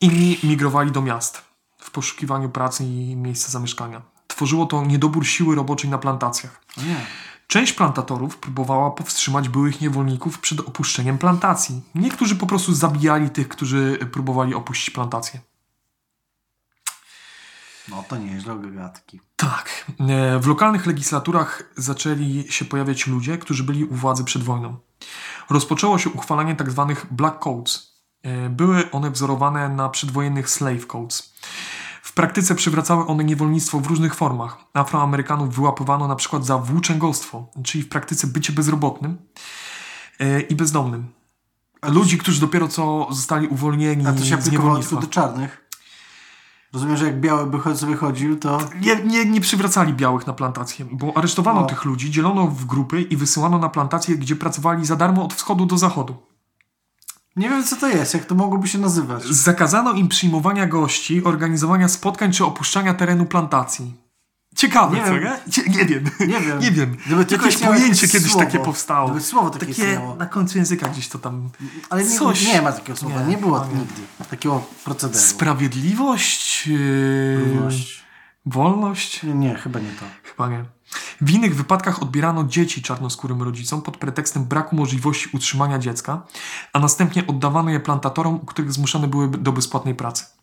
Inni migrowali do miast w poszukiwaniu pracy i miejsca zamieszkania. Tworzyło to niedobór siły roboczej na plantacjach. Nie. Część plantatorów próbowała powstrzymać byłych niewolników przed opuszczeniem plantacji. Niektórzy po prostu zabijali tych, którzy próbowali opuścić plantację. No to nieźle, gagatki. Tak. E, W lokalnych legislaturach zaczęli się pojawiać ludzie, którzy byli u władzy przed wojną. Rozpoczęło się uchwalanie tzw. Black Codes. E, Były one wzorowane na przedwojennych Slave Codes. W praktyce przywracały one niewolnictwo w różnych formach. Afroamerykanów wyłapywano na przykład za włóczęgostwo, czyli w praktyce bycie bezrobotnym e, i bezdomnym. Ludzi, którzy dopiero co zostali uwolnieni A to się z niewolnictwa. do czarnych. Rozumiem, że jak biały by sobie chodził, to... Nie, nie, nie przywracali białych na plantację, bo aresztowano O. tych ludzi, dzielono w grupy i wysyłano na plantacje, gdzie pracowali za darmo od wschodu do zachodu. Nie wiem, co to jest, jak to mogłoby się nazywać. Zakazano im przyjmowania gości, organizowania spotkań czy opuszczania terenu plantacji. Ciekawe, Nie co wiem. nie? Nie wiem. Nie wiem. Nie wiem. Gdyby Jakieś pojęcie jakieś kiedyś słowo. takie powstało. Gdyby słowo takie takie istniało. na końcu języka gdzieś to tam... Ale nie, Coś. nie ma takiego słowa, Nie, nie, było no nie. nigdy takiego procederu. Sprawiedliwość? Yy... Równość. Wolność? Nie, nie, chyba nie to. Chyba nie. W innych wypadkach odbierano dzieci czarnoskórym rodzicom pod pretekstem braku możliwości utrzymania dziecka, a następnie oddawano je plantatorom, u których zmuszane były do bezpłatnej pracy.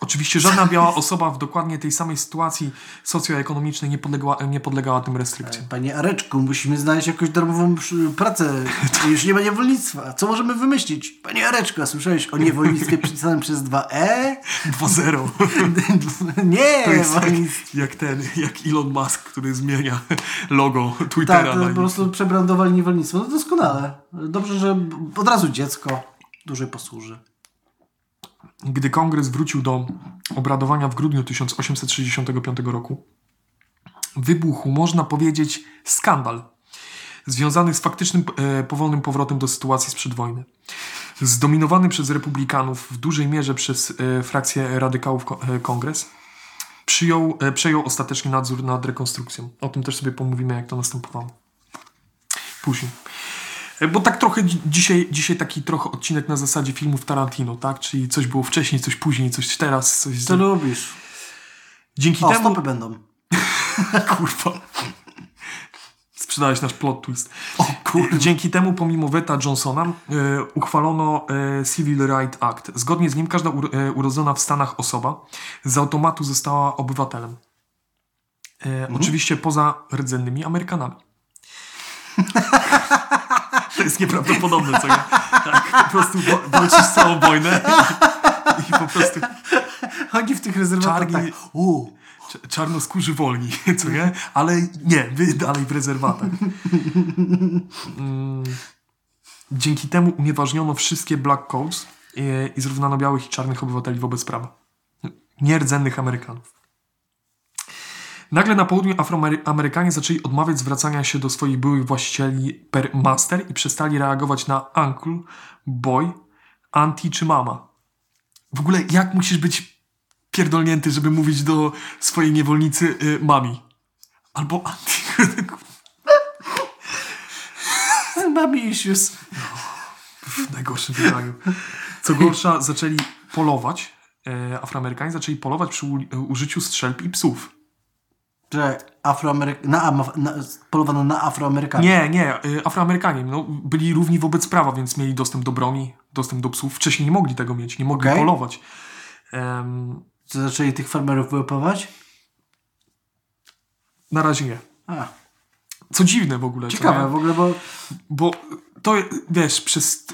Oczywiście żadna biała osoba w dokładnie tej samej sytuacji socjoekonomicznej nie, podległa, nie podlegała tym restrykcjom. Panie Areczku, musimy znaleźć jakąś darmową pracę. Już nie ma niewolnictwa. Co możemy wymyślić? Panie Areczku, a słyszałeś o niewolnictwie przypisanym przez dwa E? 2-0. nie, To jest jak, jak ten, jak Elon Musk, który zmienia logo Tak, Twittera to na po prostu przebrandowali niewolnictwo. No doskonale. Dobrze, że od razu dziecko dłużej posłuży. Gdy kongres wrócił do obradowania w grudniu 1865 roku, wybuchł, można powiedzieć, skandal związany z faktycznym e, powolnym powrotem do sytuacji sprzed wojny. Zdominowany przez republikanów, w dużej mierze przez e, frakcję radykałów e, kongres, przyjął, e, przejął ostatecznie nadzór nad rekonstrukcją. O tym też sobie pomówimy, jak to następowało. Później. Bo tak trochę dzi- dzisiaj, dzisiaj taki trochę odcinek na zasadzie filmów Tarantino, tak? Czyli coś było wcześniej, coś później, coś teraz, coś... Co lubisz? Dzięki O, temu... stopy będą. Kurwa. Sprzedałeś nasz plot twist. O kurde. Dzięki temu, pomimo weta Johnsona, e, uchwalono e, Civil Rights Act. Zgodnie z nim każda e, urodzona w Stanach osoba z automatu została obywatelem. E, Oczywiście poza rdzennymi Amerykanami. to jest nieprawdopodobne, co nie? Tak, po prostu walczysz całą wojnę i, i po prostu Chodzi w tych rezerwatach Czarni- tak. U, Cz- czarnoskórzy wolni, co nie? Ale nie, wy dalej w rezerwatach. Mm. Dzięki temu unieważniono wszystkie black codes i, i zrównano białych i czarnych obywateli wobec prawa. Nierdzennych Amerykanów. Nagle na południu Afroamerykanie zaczęli odmawiać zwracania się do swoich byłych właścicieli per master i przestali reagować na uncle, boy, auntie czy mama. W ogóle jak musisz być pierdolnięty, żeby mówić do swojej niewolnicy y, mami? Albo auntie. Mami issues. w najgorszym wydaniu. Co gorsza, zaczęli polować, e, Afroamerykanie zaczęli polować przy użyciu strzelb i psów. Że Afroameryk... Na, na, polowano na Afroamerykanów. Nie, nie, e, Afroamerykanie no, byli równi wobec prawa, więc mieli dostęp do broni, dostęp do psów. Wcześniej nie mogli tego mieć, nie mogli Okej. polować. Em, Czy zaczęli tych farmerów wyłapywać? na razie nie. A, Co dziwne w ogóle. ciekawe w ogóle, bo... Bo to, wiesz, przez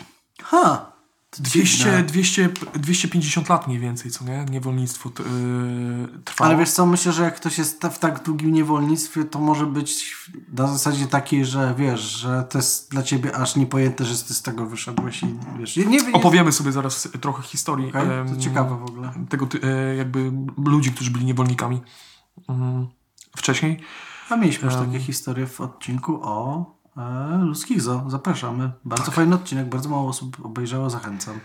Ha! To 200, dziwne. 200, 250 lat mniej więcej, co nie? Niewolnictwo yy, trwało. Ale wiesz co, myślę, że jak ktoś jest w tak długim niewolnictwie, to może być na zasadzie takiej, że wiesz, że to jest dla ciebie aż niepojęte, że ty z tego wyszedłeś i wiesz... Nie, nie, Opowiemy sobie zaraz trochę historii. Okej, to ciekawe w ogóle. Tego e, jakby ludzi, którzy byli niewolnikami mm, wcześniej. A mieliśmy już takie historie w odcinku o ludzkich zoo. Zapraszamy. Bardzo fajny odcinek, bardzo mało osób obejrzało, zachęcam.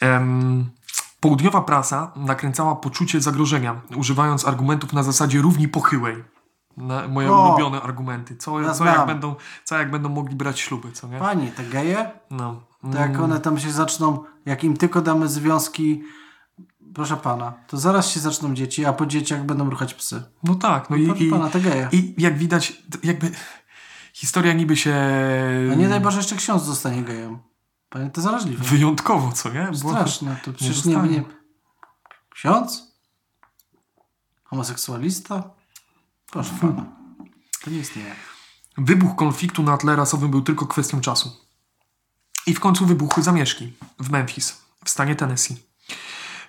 Em, południowa prasa nakręcała poczucie zagrożenia, używając argumentów na zasadzie równi pochyłej. Na, moje O! ulubione argumenty. Co, Ja co, jak będą, co jak będą mogli brać śluby, co nie? Pani, te geje, No. to jak one tam się zaczną, jak im tylko damy związki, proszę pana, to zaraz się zaczną dzieci, a po dzieciach będą ruchać psy. No tak, no i, Proszę i, pana, te geje. i jak widać, jakby historia niby się A nie daj Boże, jeszcze ksiądz zostanie gejem. Panie, to zaraźliwe. wyjątkowo, co nie? Bo- Straszne. To przecież nie, zostanie. nie... Ksiądz? Homoseksualista? Proszę pana. To nie istnieje. Wybuch konfliktu na tle rasowym był tylko kwestią czasu. I w końcu wybuchły zamieszki w Memphis, w stanie Tennessee.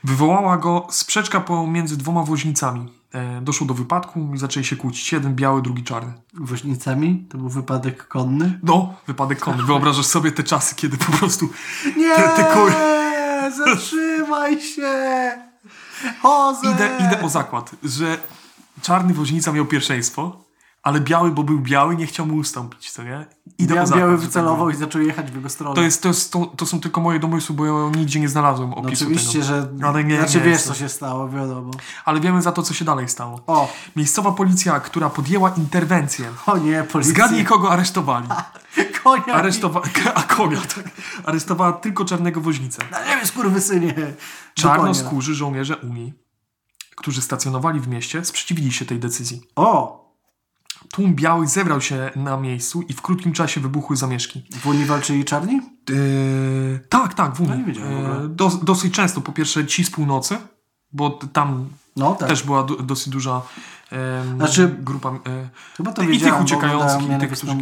Wywołała go sprzeczka pomiędzy dwoma woźnicami. E, doszło do wypadku i zaczęli się kłócić. Jeden biały, drugi czarny. Woźnicami? To był wypadek konny? No, wypadek konny. Wyobrażasz sobie te czasy, kiedy po prostu Nie! Te- te kury. Zatrzymaj się! Idę, idę o zakład, że czarny woźnica miał pierwszeństwo, ale biały, bo był biały, nie chciał mu ustąpić, co nie? Idę Bia- o zakład, Biały wycelował i zaczął jechać w jego stronę. To, jest, to, jest, to, to są tylko moje domysły, bo ja nigdzie nie znalazłem no opisu oczywiście, tego. że... Ale nie, znaczy nie, wiesz, co się stało, wiadomo. Ale wiemy za to, co się dalej stało. O, Miejscowa policja, która podjęła interwencję. o nie, policja. Zgadnij, kogo aresztowali. Konia! Aresztowa... A konia, tak. Aresztowała tylko czarnego woźnicę. Na ziemię, skurwysynie! Czarnoskórzy żołnierze Unii, którzy stacjonowali w mieście, sprzeciwili się tej decyzji. O! Tłum białych zebrał się na miejscu i w krótkim czasie wybuchły zamieszki. W Unii walczyli czarni? Yy, tak, tak, w Unii. No nie wiedziałem w ogóle. Yy, dos, dosyć często, po pierwsze ci z północy, bo tam No tak. też była do, dosyć duża em, Znaczy- grupa. e, Chyba to i tych uciekających, i tych, którzy-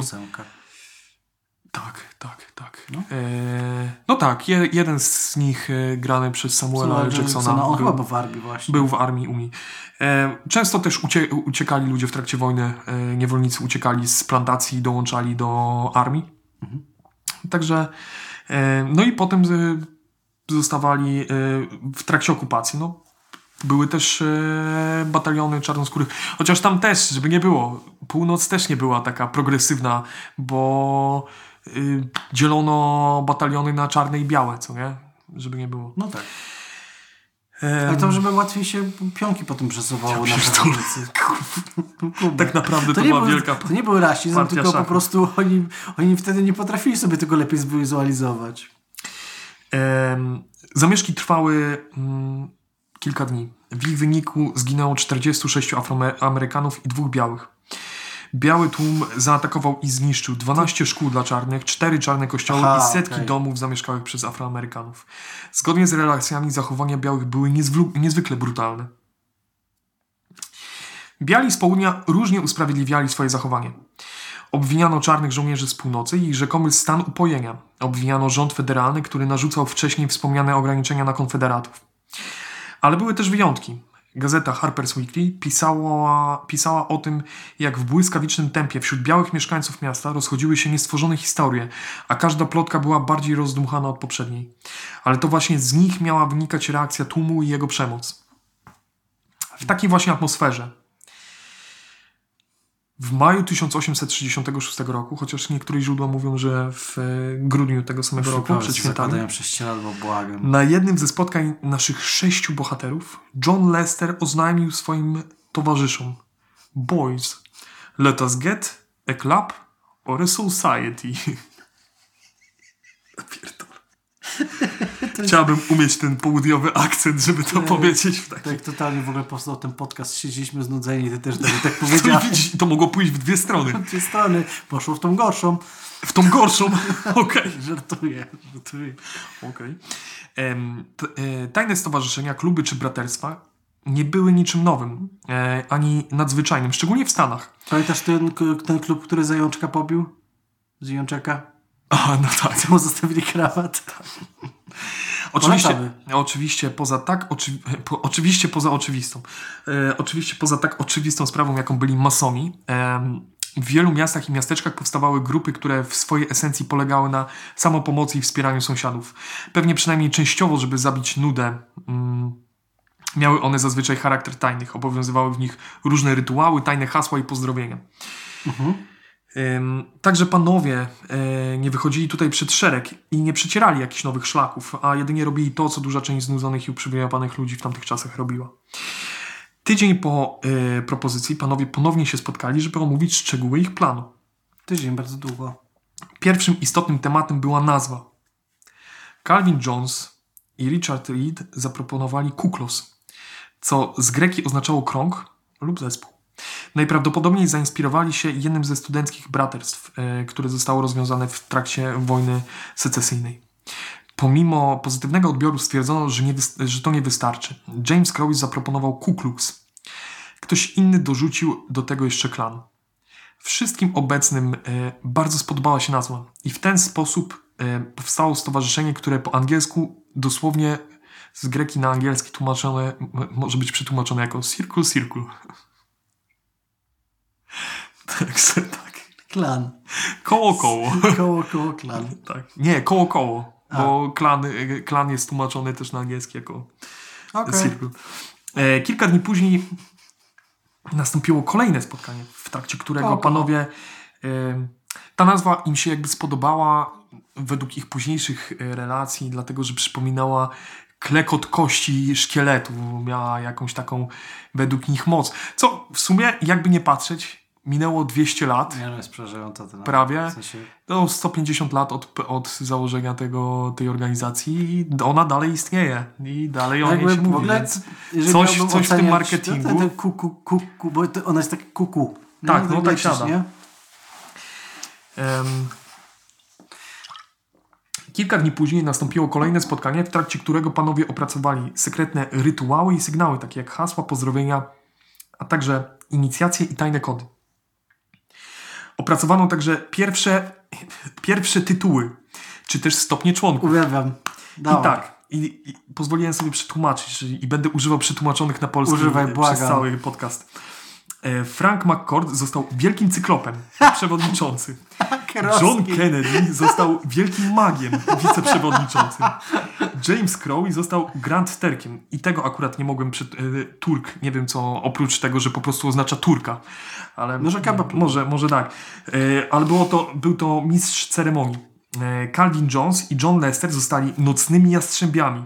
tak, tak. No. No, no tak, je, jeden z nich e, grany przez Samuela Samuela L. Jacksona Jacksona, On chyba był, był w armii właśnie. był w armii Unii. E, często też ucie, uciekali ludzie w trakcie wojny, e, niewolnicy uciekali z plantacji i dołączali do armii. Mhm. Także, e, no i potem e, zostawali e, w trakcie okupacji. No, były też e, bataliony czarnoskórych, chociaż tam też, żeby nie było, północ też nie była taka progresywna, bo dzielono bataliony na czarne i białe, co nie? Żeby nie było. No tak. Ale to, żeby łatwiej się pionki potem przesuwało Ja na pracownicy. tak naprawdę to, nie była był, wielka... to nie był rasizm, tylko po prostu oni, oni wtedy nie potrafili sobie tego lepiej zwizualizować. Em, zamieszki trwały mm, kilka dni. W ich wyniku zginęło 46 Afroamerykanów i dwóch białych. Biały tłum zaatakował i zniszczył 12 szkół dla czarnych, 4 czarne kościoły Aha, i setki okej. domów zamieszkałych przez Afroamerykanów. Zgodnie z relacjami zachowania białych były niezwykle brutalne. Biali z południa różnie usprawiedliwiali swoje zachowanie. Obwiniano czarnych żołnierzy z północy i ich rzekomy stan upojenia. Obwiniano rząd federalny, który narzucał wcześniej wspomniane ograniczenia na konfederatów. Ale były też wyjątki. Gazeta Harper's Weekly pisała, pisała o tym, jak w błyskawicznym tempie wśród białych mieszkańców miasta rozchodziły się niestworzone historie, a każda plotka była bardziej rozdmuchana od poprzedniej. Ale to właśnie z nich miała wynikać reakcja tłumu i jego przemoc. W takiej właśnie atmosferze W maju 1836 roku, chociaż niektóre źródła mówią, że w e, grudniu tego samego roku, przed świętami. Na jednym ze spotkań naszych sześciu bohaterów John Lester oznajmił swoim towarzyszom Boys, let us get a club or a society. Pierdolę. Chciałbym umieć ten południowy akcent, żeby to powiedzieć w taki... Tak totalnie w ogóle powstał ten podcast, siedzieliśmy znudzeni, ty też tak, tak To, powiedziałeś. to mogło pójść w dwie strony. Dwie strony, poszło w tą gorszą. W tą gorszą. Okej. Żartuję, żartuję. Okej. E, Tajne stowarzyszenia, kluby czy braterstwa nie były niczym nowym, e, ani nadzwyczajnym, szczególnie w Stanach. Pamiętasz ten, ten klub, który Zajączka pobił? Z Jączeka? A, no tak. Co mu zostawili krawat? Oczywiście, Polecamy. oczywiście poza tak, oczywi, po, oczywiście poza oczywistą, e, oczywiście poza tak oczywistą sprawą, jaką byli masomi, em, w wielu miastach i miasteczkach powstawały grupy, które w swojej esencji polegały na samopomocy i wspieraniu sąsiadów. Pewnie przynajmniej częściowo, żeby zabić nudę. Mm, miały one zazwyczaj charakter tajnych. Obowiązywały w nich różne rytuały, tajne hasła i pozdrowienia. Ym, Także panowie e, nie wychodzili tutaj przed szereg i nie przecierali jakichś nowych szlaków, a jedynie robili to, co duża część znudzonych i uprzywilejowanych ludzi w tamtych czasach robiła. Tydzień po e, propozycji panowie ponownie się spotkali, żeby omówić szczegóły ich planu. Tydzień, bardzo długo. Pierwszym istotnym tematem była nazwa. Calvin Jones i Richard Reed zaproponowali kuklos, co z greki oznaczało krąg lub zespół. Najprawdopodobniej zainspirowali się jednym ze studenckich braterstw, e, które zostało rozwiązane w trakcie wojny secesyjnej. Pomimo pozytywnego odbioru stwierdzono, że, nie, że to nie wystarczy. James Crowley zaproponował Ku Klux. Ktoś inny dorzucił do tego jeszcze klan. Wszystkim obecnym e, bardzo spodobała się nazwa i w ten sposób e, powstało stowarzyszenie, które po angielsku dosłownie z greki na angielski tłumaczone może być przetłumaczone jako Circle Circle. Także tak. Klan. Koło koło. Koło, koło klan. Tak. Nie, koło koło. Bo klan, e, klan jest tłumaczony też na angielski jako Okej. Circle. E, kilka dni później nastąpiło kolejne spotkanie, w trakcie którego Koło, koło. panowie. E, ta nazwa im się jakby spodobała według ich późniejszych e, relacji, dlatego że przypominała klekot kości szkieletu. Miała jakąś taką według nich moc. Co w sumie, jakby nie patrzeć, minęło 200 lat. Nie no, jest przerażająca ten Prawie. W sensie, No, 150 lat od, od założenia tego, tej organizacji i ona dalej istnieje. I dalej o niej jakby się w mówi. ogóle, coś- coś w tym marketingu. Ten, ten kuku, kuku, bo ona jest tak kuku. Nie? Tak, no tak lecisz, siada. nie? Em, Kilka dni później nastąpiło kolejne spotkanie, w trakcie którego panowie opracowali sekretne rytuały i sygnały, takie jak hasła, pozdrowienia, a także inicjacje i tajne kody. Opracowano także pierwsze, pierwsze tytuły, czy też stopnie członków. Uwielbiam. I Dawaj. tak, i, i pozwoliłem sobie przetłumaczyć że- i będę używał przetłumaczonych na polski Używaj, przez cały podcast. E, Frank McCord został wielkim cyklopem, przewodniczący. Kierowski. John Kennedy został wielkim magiem, wiceprzewodniczącym. James Crowley został Grand Terkiem. I tego akurat nie mogłem przy... e, Turk, nie wiem co, oprócz tego, że po prostu oznacza Turka. Ale Może kebab. Może, może tak. E, Ale było to, był to mistrz ceremonii. Calvin Jones i John Lester zostali nocnymi jastrzębiami.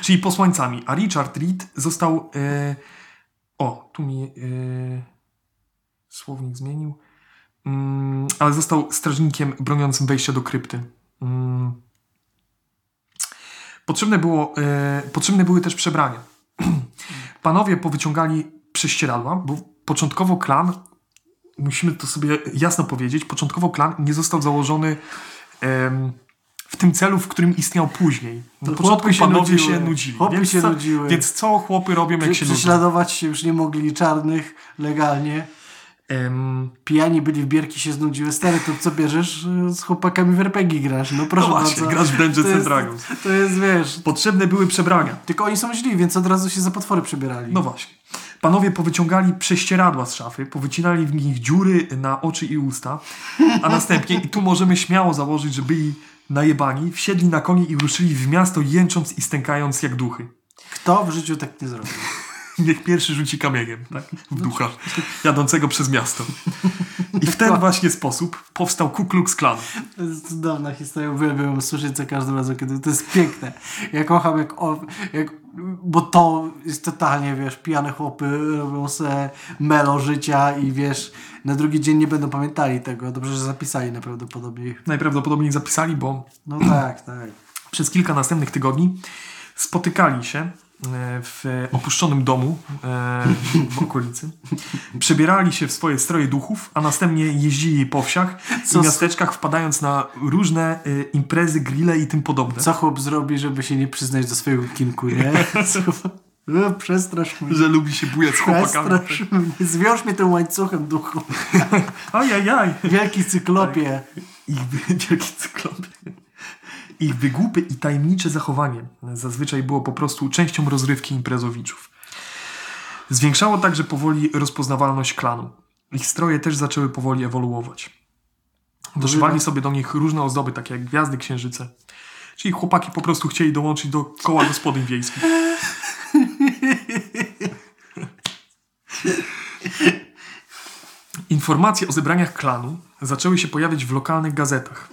Czyli posłańcami. A Richard Reed został... E, o, tu mi e, słownik zmienił. Mm, ale został strażnikiem broniącym wejścia do krypty. Mm. Potrzebne, było, e, potrzebne były też przebrania. Panowie powyciągali prześcieradła, bo początkowo klan, musimy to sobie jasno powiedzieć, początkowo klan nie został założony w tym celu, w którym istniał później. Na początku się panowie nudziły. się nudzili. Chłopy więc, się co, nudziły. więc co chłopy robią, jak się nudzą? Prześladować się już nie mogli czarnych legalnie. Em, Pijani byli w bierki, się znudziły. Stary, to co bierzesz? Z chłopakami w RPG grasz. No proszę no właśnie, bardzo. grasz w Dungeons To and jest- Dragons. To jest, wiesz... Potrzebne były przebrania. Tylko oni są źli, więc od razu się za potwory przebierali. No właśnie. Panowie powyciągali prześcieradła z szafy, powycinali w nich dziury na oczy i usta, a następnie, i tu możemy śmiało założyć, że byli najebani, wsiedli na konie i ruszyli w miasto jęcząc i stękając jak duchy. Kto w życiu tak nie zrobił? Niech pierwszy rzuci kamieniem, tak? W ducha jadącego przez miasto. I w ten właśnie sposób powstał Ku Klux Klan. To jest cudowna historia, uwielbiam ją słyszeć za każdym razem, kiedy to jest piękne. Ja kocham jak, o, jak bo to jest totalnie, wiesz, pijane chłopy robią se melo życia i wiesz, na drugi dzień nie będą pamiętali tego. Dobrze, że zapisali najprawdopodobniej. Najprawdopodobniej zapisali, bo No tak, tak. przez kilka następnych tygodni spotykali się w opuszczonym domu e, w okolicy. Przebierali się w swoje stroje duchów, a następnie jeździli po wsiach Co i miasteczkach, wpadając na różne e, imprezy, grille i tym podobne. Co chłop zrobi, żeby się nie przyznać do swojego kinku, nie? No, przestrasz mnie. Że lubi się bujać z chłopakami. Przestrasz mnie. Zwiąż mnie tym łańcuchem duchu. Ajajaj. Wielki cyklopie. Ich wy- wielki cyklop. Ich wygłupy i tajemnicze zachowanie zazwyczaj było po prostu częścią rozrywki imprezowiczów. Zwiększało także powoli rozpoznawalność klanu. Ich stroje też zaczęły powoli ewoluować. Doszywali sobie do nich różne ozdoby, takie jak gwiazdy księżyce. Czyli chłopaki po prostu chcieli dołączyć do koła gospodyń wiejskich. Informacje o zebraniach klanu zaczęły się pojawiać w lokalnych gazetach.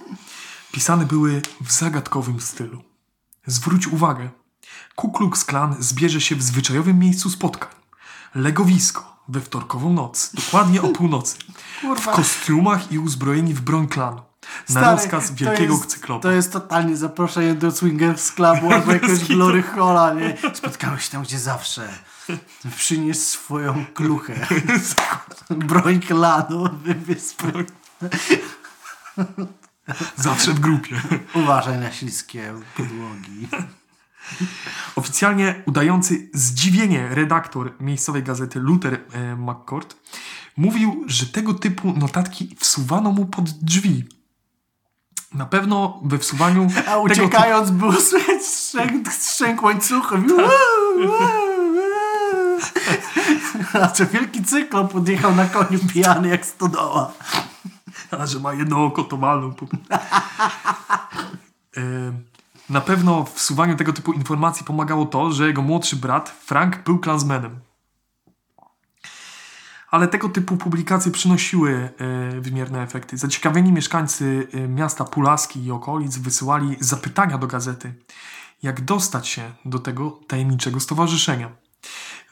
Pisane były w zagadkowym stylu. Zwróć uwagę, Ku Klux Klan zbierze się w zwyczajowym miejscu spotkań. Legowisko we wtorkową noc, dokładnie o północy. W kostiumach i uzbrojeni w broń klanu. Na Stary, rozkaz to wielkiego jest- cyklopa. To jest totalnie zaproszenie do Swingers Clubu albo jakiegoś Glory Hola, nie? Spotkałeś się tam, gdzie zawsze. Przynieś swoją kluchę. Broń klanu, wybierz swój- Zawsze w grupie. Uważaj na śliskie podłogi. Oficjalnie udający zdziwienie redaktor miejscowej gazety Luther e, McCord mówił, że tego typu notatki wsuwano mu pod drzwi. Na pewno we wsuwaniu A uciekając było słychać strzęk, strzęk łańcuchów. i A co wielki cyklop podjechał na koniu pijany jak stodoła. A że ma jedno oko, to malą. E, Na pewno w tego typu informacji pomagało to, że jego młodszy brat Frank był klansmenem. Ale tego typu publikacje przynosiły e, wymierne efekty. Zaciekawieni mieszkańcy e, miasta Pulaski i okolic wysyłali zapytania do gazety, jak dostać się do tego tajemniczego stowarzyszenia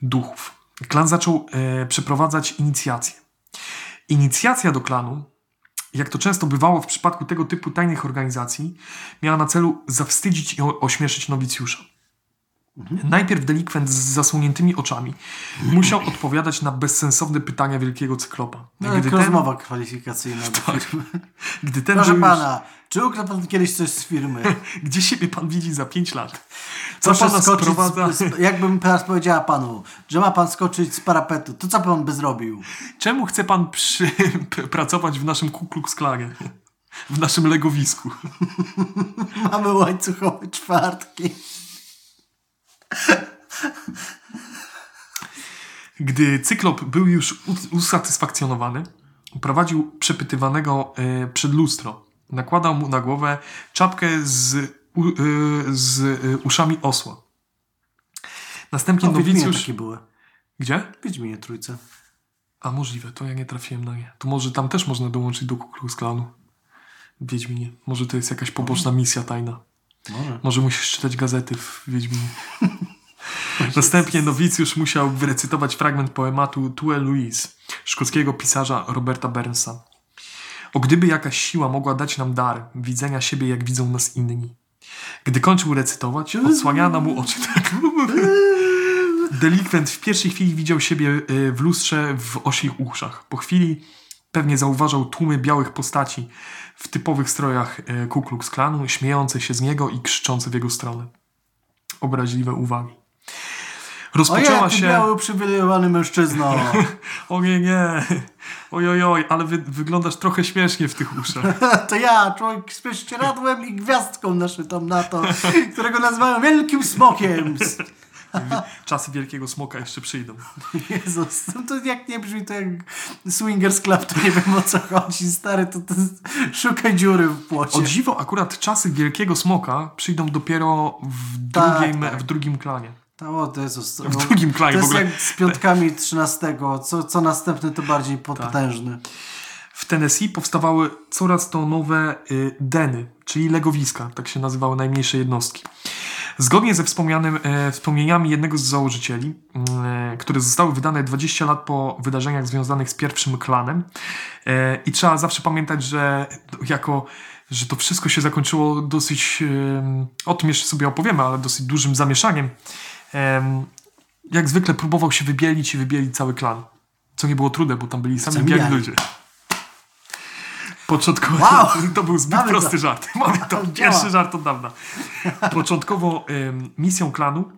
duchów. Klan zaczął przeprowadzać inicjację. Inicjacja do klanu jak to często bywało w przypadku tego typu tajnych organizacji, miała na celu zawstydzić i ośmieszyć nowicjusza. Najpierw delikwent z zasłoniętymi oczami musiał odpowiadać na bezsensowne pytania wielkiego cyklopa. No, Gdy ten, rozmowa kwalifikacyjna do firmy. gdy ten Proszę już, pana, czy ukradł pan kiedyś coś z firmy? gdzie siebie pan widzi za pięć lat? Co Proszę pana sprowadza? z, z, jakbym teraz powiedziała panu, że ma pan skoczyć z parapetu, to co pan by zrobił? Czemu chce pan przy, pracować w naszym Ku Klux Klanie? W naszym legowisku. Mamy łańcuchowe czwartki. Gdy cyklop był już usatysfakcjonowany, prowadził przepytywanego e, przed lustro. Nakładał mu na głowę czapkę z, e, z e, uszami osła. Następnie No, nowicjusz... takie były. Gdzie? Wiedźminie trójce. A możliwe, to ja nie trafiłem na nie. To może tam też można dołączyć do Ku Klux Klanu. Wiedźminie. Może to jest jakaś poboczna misja tajna. Może. Może musisz czytać gazety w Wiedźminie. Następnie nowicjusz musiał wyrecytować fragment poematu Tue Louise szkockiego pisarza Roberta Burnsa. O gdyby jakaś siła mogła dać nam dar widzenia siebie, jak widzą nas inni. Gdy kończył recytować, odsłaniano mu oczy. Tak. Delikwent w pierwszej chwili widział siebie y, w lustrze w osich uszach. Po chwili pewnie zauważał tłumy białych postaci w typowych strojach y, Ku Klux Klanu, śmiejące się z niego i krzyczące w jego stronę. Obraźliwe uwagi. Rozpoczęła Ojej, się... biały uprzywilejowany mężczyzno. O nie, nie. Ojojoj, ale wy, wyglądasz trochę śmiesznie w tych uszach. To ja, człowiek z prześcieradłem i gwiazdką naszytą na to, którego nazywają Wielkim Smokiem. Czasy Wielkiego Smoka jeszcze przyjdą. Jezus, to jak nie brzmi to jak Swingers Club, to nie wiem o co chodzi, stary, to, to szukaj dziury w płocie. O dziwo, akurat czasy Wielkiego Smoka przyjdą dopiero w Tak, drugim, tak. W drugim klanie. To, o, to jest, W drugim to klanie w jest ogóle. jak z piątkami 13. Co, co następny to bardziej potężny. W Tennessee powstawały coraz to nowe y, deny, czyli legowiska, tak się nazywały najmniejsze jednostki. Zgodnie ze wspomnianym, e, wspomnieniami jednego z założycieli, e, które zostały wydane 20 lat po wydarzeniach związanych z pierwszym klanem, e, i trzeba zawsze pamiętać, że jako że to wszystko się zakończyło dosyć, em, o tym jeszcze sobie opowiemy, ale dosyć dużym zamieszaniem. Em, Jak zwykle próbował się wybielić i wybielić cały klan. Co nie było trudne, bo tam byli sami biali. ludzie. Początkowo Wow! to był zbyt Mamy to. prosty żart. Mamy to. Pierwszy żart od dawna. Początkowo misją klanu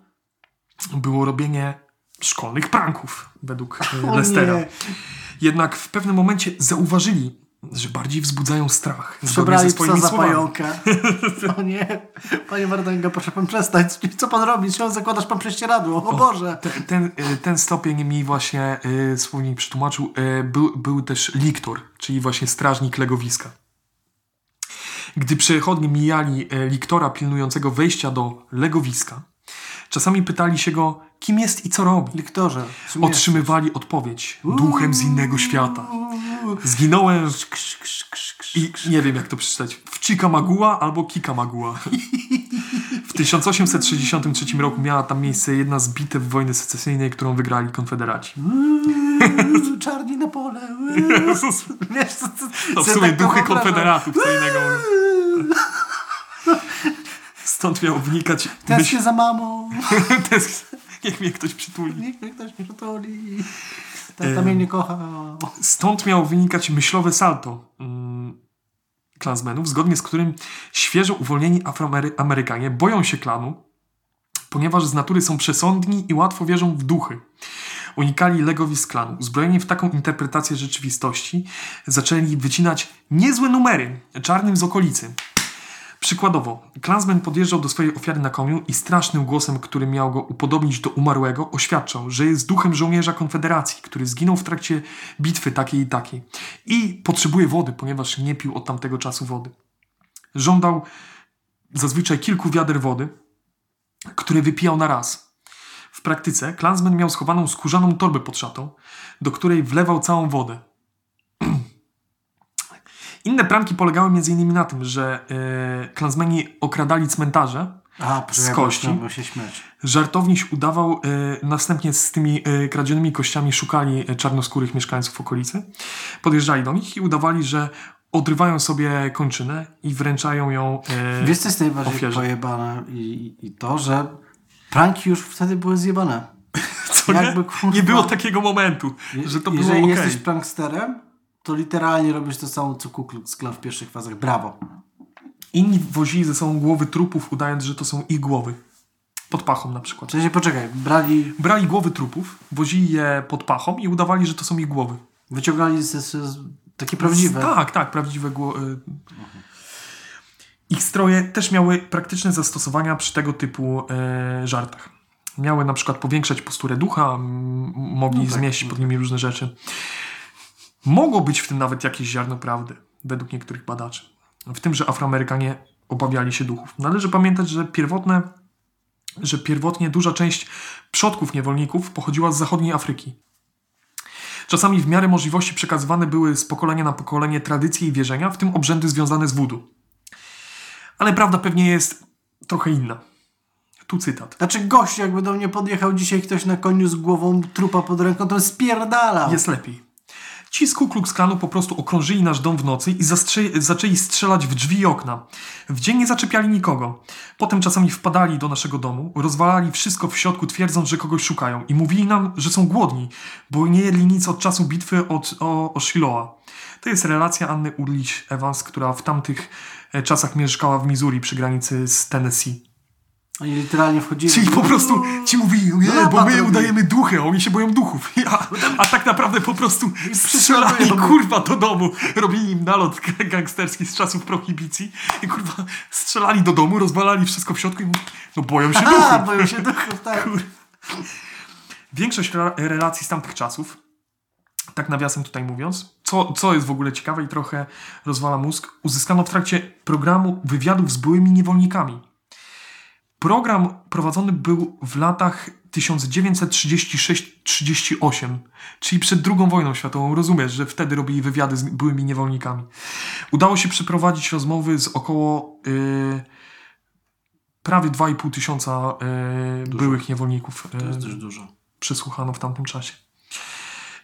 było robienie szkolnych pranków według e, Lestera. Jednak w pewnym momencie zauważyli, że bardziej wzbudzają strach. Przebrali ze psa za pająka. O nie. Panie Wardęga, proszę pan przestać. Co pan robi? Czemu zakładasz pan prześcieradło? O Boże. Ten, ten, y, ten stopień mi właśnie y, słownik przetłumaczył. Y, był, był też liktor, czyli właśnie strażnik legowiska. Gdy przechodni mijali y, liktora pilnującego wejścia do legowiska, czasami pytali się go, kim jest i co robi. Otrzymywali odpowiedź, duchem z innego świata. Zginąłem krz. i nie wiem jak to przeczytać. W Chickamauga albo Kikamagua. W 1863 roku miała tam miejsce jedna z bitew wojny secesyjnej, którą wygrali konfederaci. Czarni na pole. Uuu. Jezus. Wiesz, co, co, No w sumie duchy konfederatów, co innego. Stąd miał wnikać Tęsknię myśl... za mamą. Niech mnie ktoś przytuli. Niech mnie ktoś przytuli. Tata mnie nie kocha. Stąd miało wynikać myślowe salto mm, klansmenów, zgodnie z którym świeżo uwolnieni Afroamerykanie boją się klanu, ponieważ z natury są przesądni i łatwo wierzą w duchy. Unikali legowisk klanu. Uzbrojeni w taką interpretację rzeczywistości, zaczęli wycinać niezłe numery czarnym z okolicy. Przykładowo, Klansman podjeżdżał do swojej ofiary na koniu i strasznym głosem, który miał go upodobnić do umarłego, oświadczał, że jest duchem żołnierza Konfederacji, który zginął w trakcie bitwy takiej i takiej i potrzebuje wody, ponieważ nie pił od tamtego czasu wody. Żądał zazwyczaj kilku wiader wody, które wypijał na raz. W praktyce Klansman miał schowaną skórzaną torbę pod szatą, do której wlewał całą wodę. Inne pranki polegały m.in. na tym, że e, klansmeni okradali cmentarze, A, Z kości. Się śmiać. żartowniś udawał, e, następnie z tymi e, kradzionymi kościami szukali czarnoskórych mieszkańców okolicy, podjeżdżali do nich i udawali, że odrywają sobie kończynę i wręczają ją e, Wiesz, co jest najbardziej ofierze. pojebane? I, i- to, że pranki już wtedy były zjebane. Co nie? jakby, kurwa- nie było takiego momentu, że to było Jeżeli okej. jesteś pranksterem, to literalnie robisz to samo, co Ku Klux Klan w pierwszych fazach. Brawo. Inni wozili ze sobą głowy trupów, udając, że to są ich głowy. Pod pachą na przykład. W sensie, poczekaj, brali, Brali głowy trupów, wozili je pod pachą i udawali, że to są ich głowy. wyciągali z, z, z, takie prawdziwe. Tak, tak, prawdziwe głowy. Ich stroje też miały praktyczne zastosowania przy tego typu e, żartach. Miały na przykład powiększać posturę ducha, m, mogli No tak, zmieścić no pod nimi różne rzeczy. Mogło być w tym nawet jakieś ziarno prawdy, według niektórych badaczy. W tym, że Afroamerykanie obawiali się duchów. Należy pamiętać, że pierwotne, że pierwotnie duża część przodków niewolników pochodziła z zachodniej Afryki. Czasami w miarę możliwości przekazywane były z pokolenia na pokolenie tradycje i wierzenia, w tym obrzędy związane z wudu. Ale prawda pewnie jest trochę inna. Tu cytat. Znaczy gość, jakby do mnie podjechał dzisiaj ktoś na koniu z głową trupa pod ręką, to bym spierdalał. Jest lepiej. Ci z Ku Klux Klanu po prostu okrążyli nasz dom w nocy i zaczęli strzelać w drzwi i okna. W dzień nie zaczepiali nikogo. Potem czasami wpadali do naszego domu, rozwalali wszystko w środku, twierdząc, że kogoś szukają. I mówili nam, że są głodni, bo nie jedli nic od czasu bitwy od, o, o. To jest relacja Anny Urlich Evans, która w tamtych e, czasach mieszkała w Missouri przy granicy z Tennessee. Oni literalnie wchodzili. Czyli po prostu ci mówili, nie, bo Napad my udajemy duchy, a oni się boją duchów. Ja, a tak naprawdę po prostu strzelali kurwa do domu. Robili im nalot gangsterski z czasów prohibicji i kurwa strzelali do domu, rozwalali wszystko w środku i mówili, no boją się A, duchów. boją się duchów, tak. Większość re- relacji z tamtych czasów, tak nawiasem tutaj mówiąc, co, co jest w ogóle ciekawe i trochę rozwala mózg, uzyskano w trakcie programu wywiadów z byłymi niewolnikami. Program prowadzony był w latach 1936-38, czyli przed II wojną światową. Rozumiesz, że wtedy robili wywiady z byłymi niewolnikami. Udało się przeprowadzić rozmowy z około yy, prawie 2,5 tysiąca yy, byłych niewolników. To jest yy, dość dużo. przesłuchano w tamtym czasie.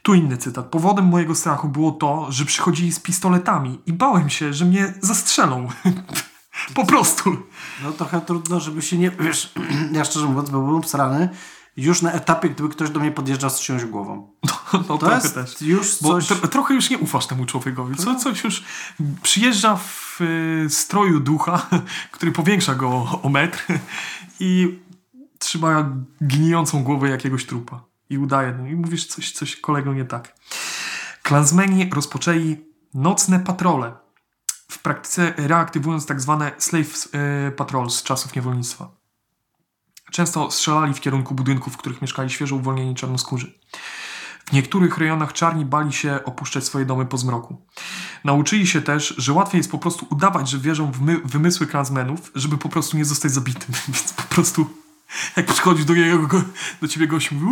Tu inny cytat. Powodem mojego strachu było to, że przychodzili z pistoletami i bałem się, że mnie zastrzelą. po prostu. No trochę trudno, żeby się nie... Wiesz, ja szczerze mówiąc byłbym obsrany już na etapie, gdyby ktoś do mnie podjeżdżał z książ głową. No To trochę jest też. już Bo coś... tro- trochę już nie ufasz temu człowiekowi. Co, coś już przyjeżdża w y, stroju ducha, który powiększa go o, o metr i trzyma gnijącą głowę jakiegoś trupa. I udaje. No, I mówisz coś, coś kolego nie tak. Klansmeni rozpoczęli nocne patrole. W praktyce reaktywując tak zwane slave y, patrols z czasów niewolnictwa. Często strzelali w kierunku budynków, w których mieszkali świeżo uwolnieni czarnoskórzy. W niektórych rejonach czarni bali się opuszczać swoje domy po zmroku. Nauczyli się też, że łatwiej jest po prostu udawać, że wierzą w my- wymysły klansmenów, żeby po prostu nie zostać zabitym. Więc po prostu jak przychodzi do, jego, do ciebie gość mówi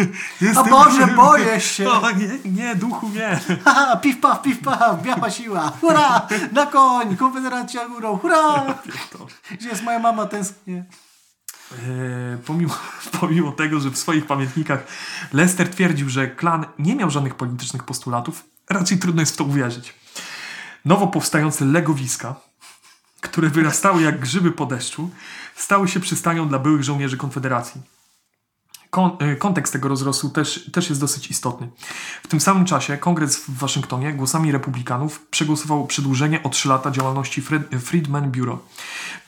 "Uuu, A jestem... Boże, boję się! O, nie, nie, duchu, nie. Haha, piw paf, piw paf, biała siła! Hurra! Na koń! Konfederacja górą! Hurra! Gdzie jest moja mama? Tęsknię. E, pomimo, pomimo tego, że w swoich pamiętnikach Lester twierdził, że klan nie miał żadnych politycznych postulatów, raczej trudno jest w to uwierzyć. Nowo powstające legowiska, które wyrastały jak grzyby po deszczu, stały się przystanią dla byłych żołnierzy Konfederacji. Kon, e, kontekst tego rozrostu też, też jest dosyć istotny. W tym samym czasie kongres w Waszyngtonie głosami republikanów przegłosował przedłużenie o 3 lata działalności Fred, Friedman Bureau.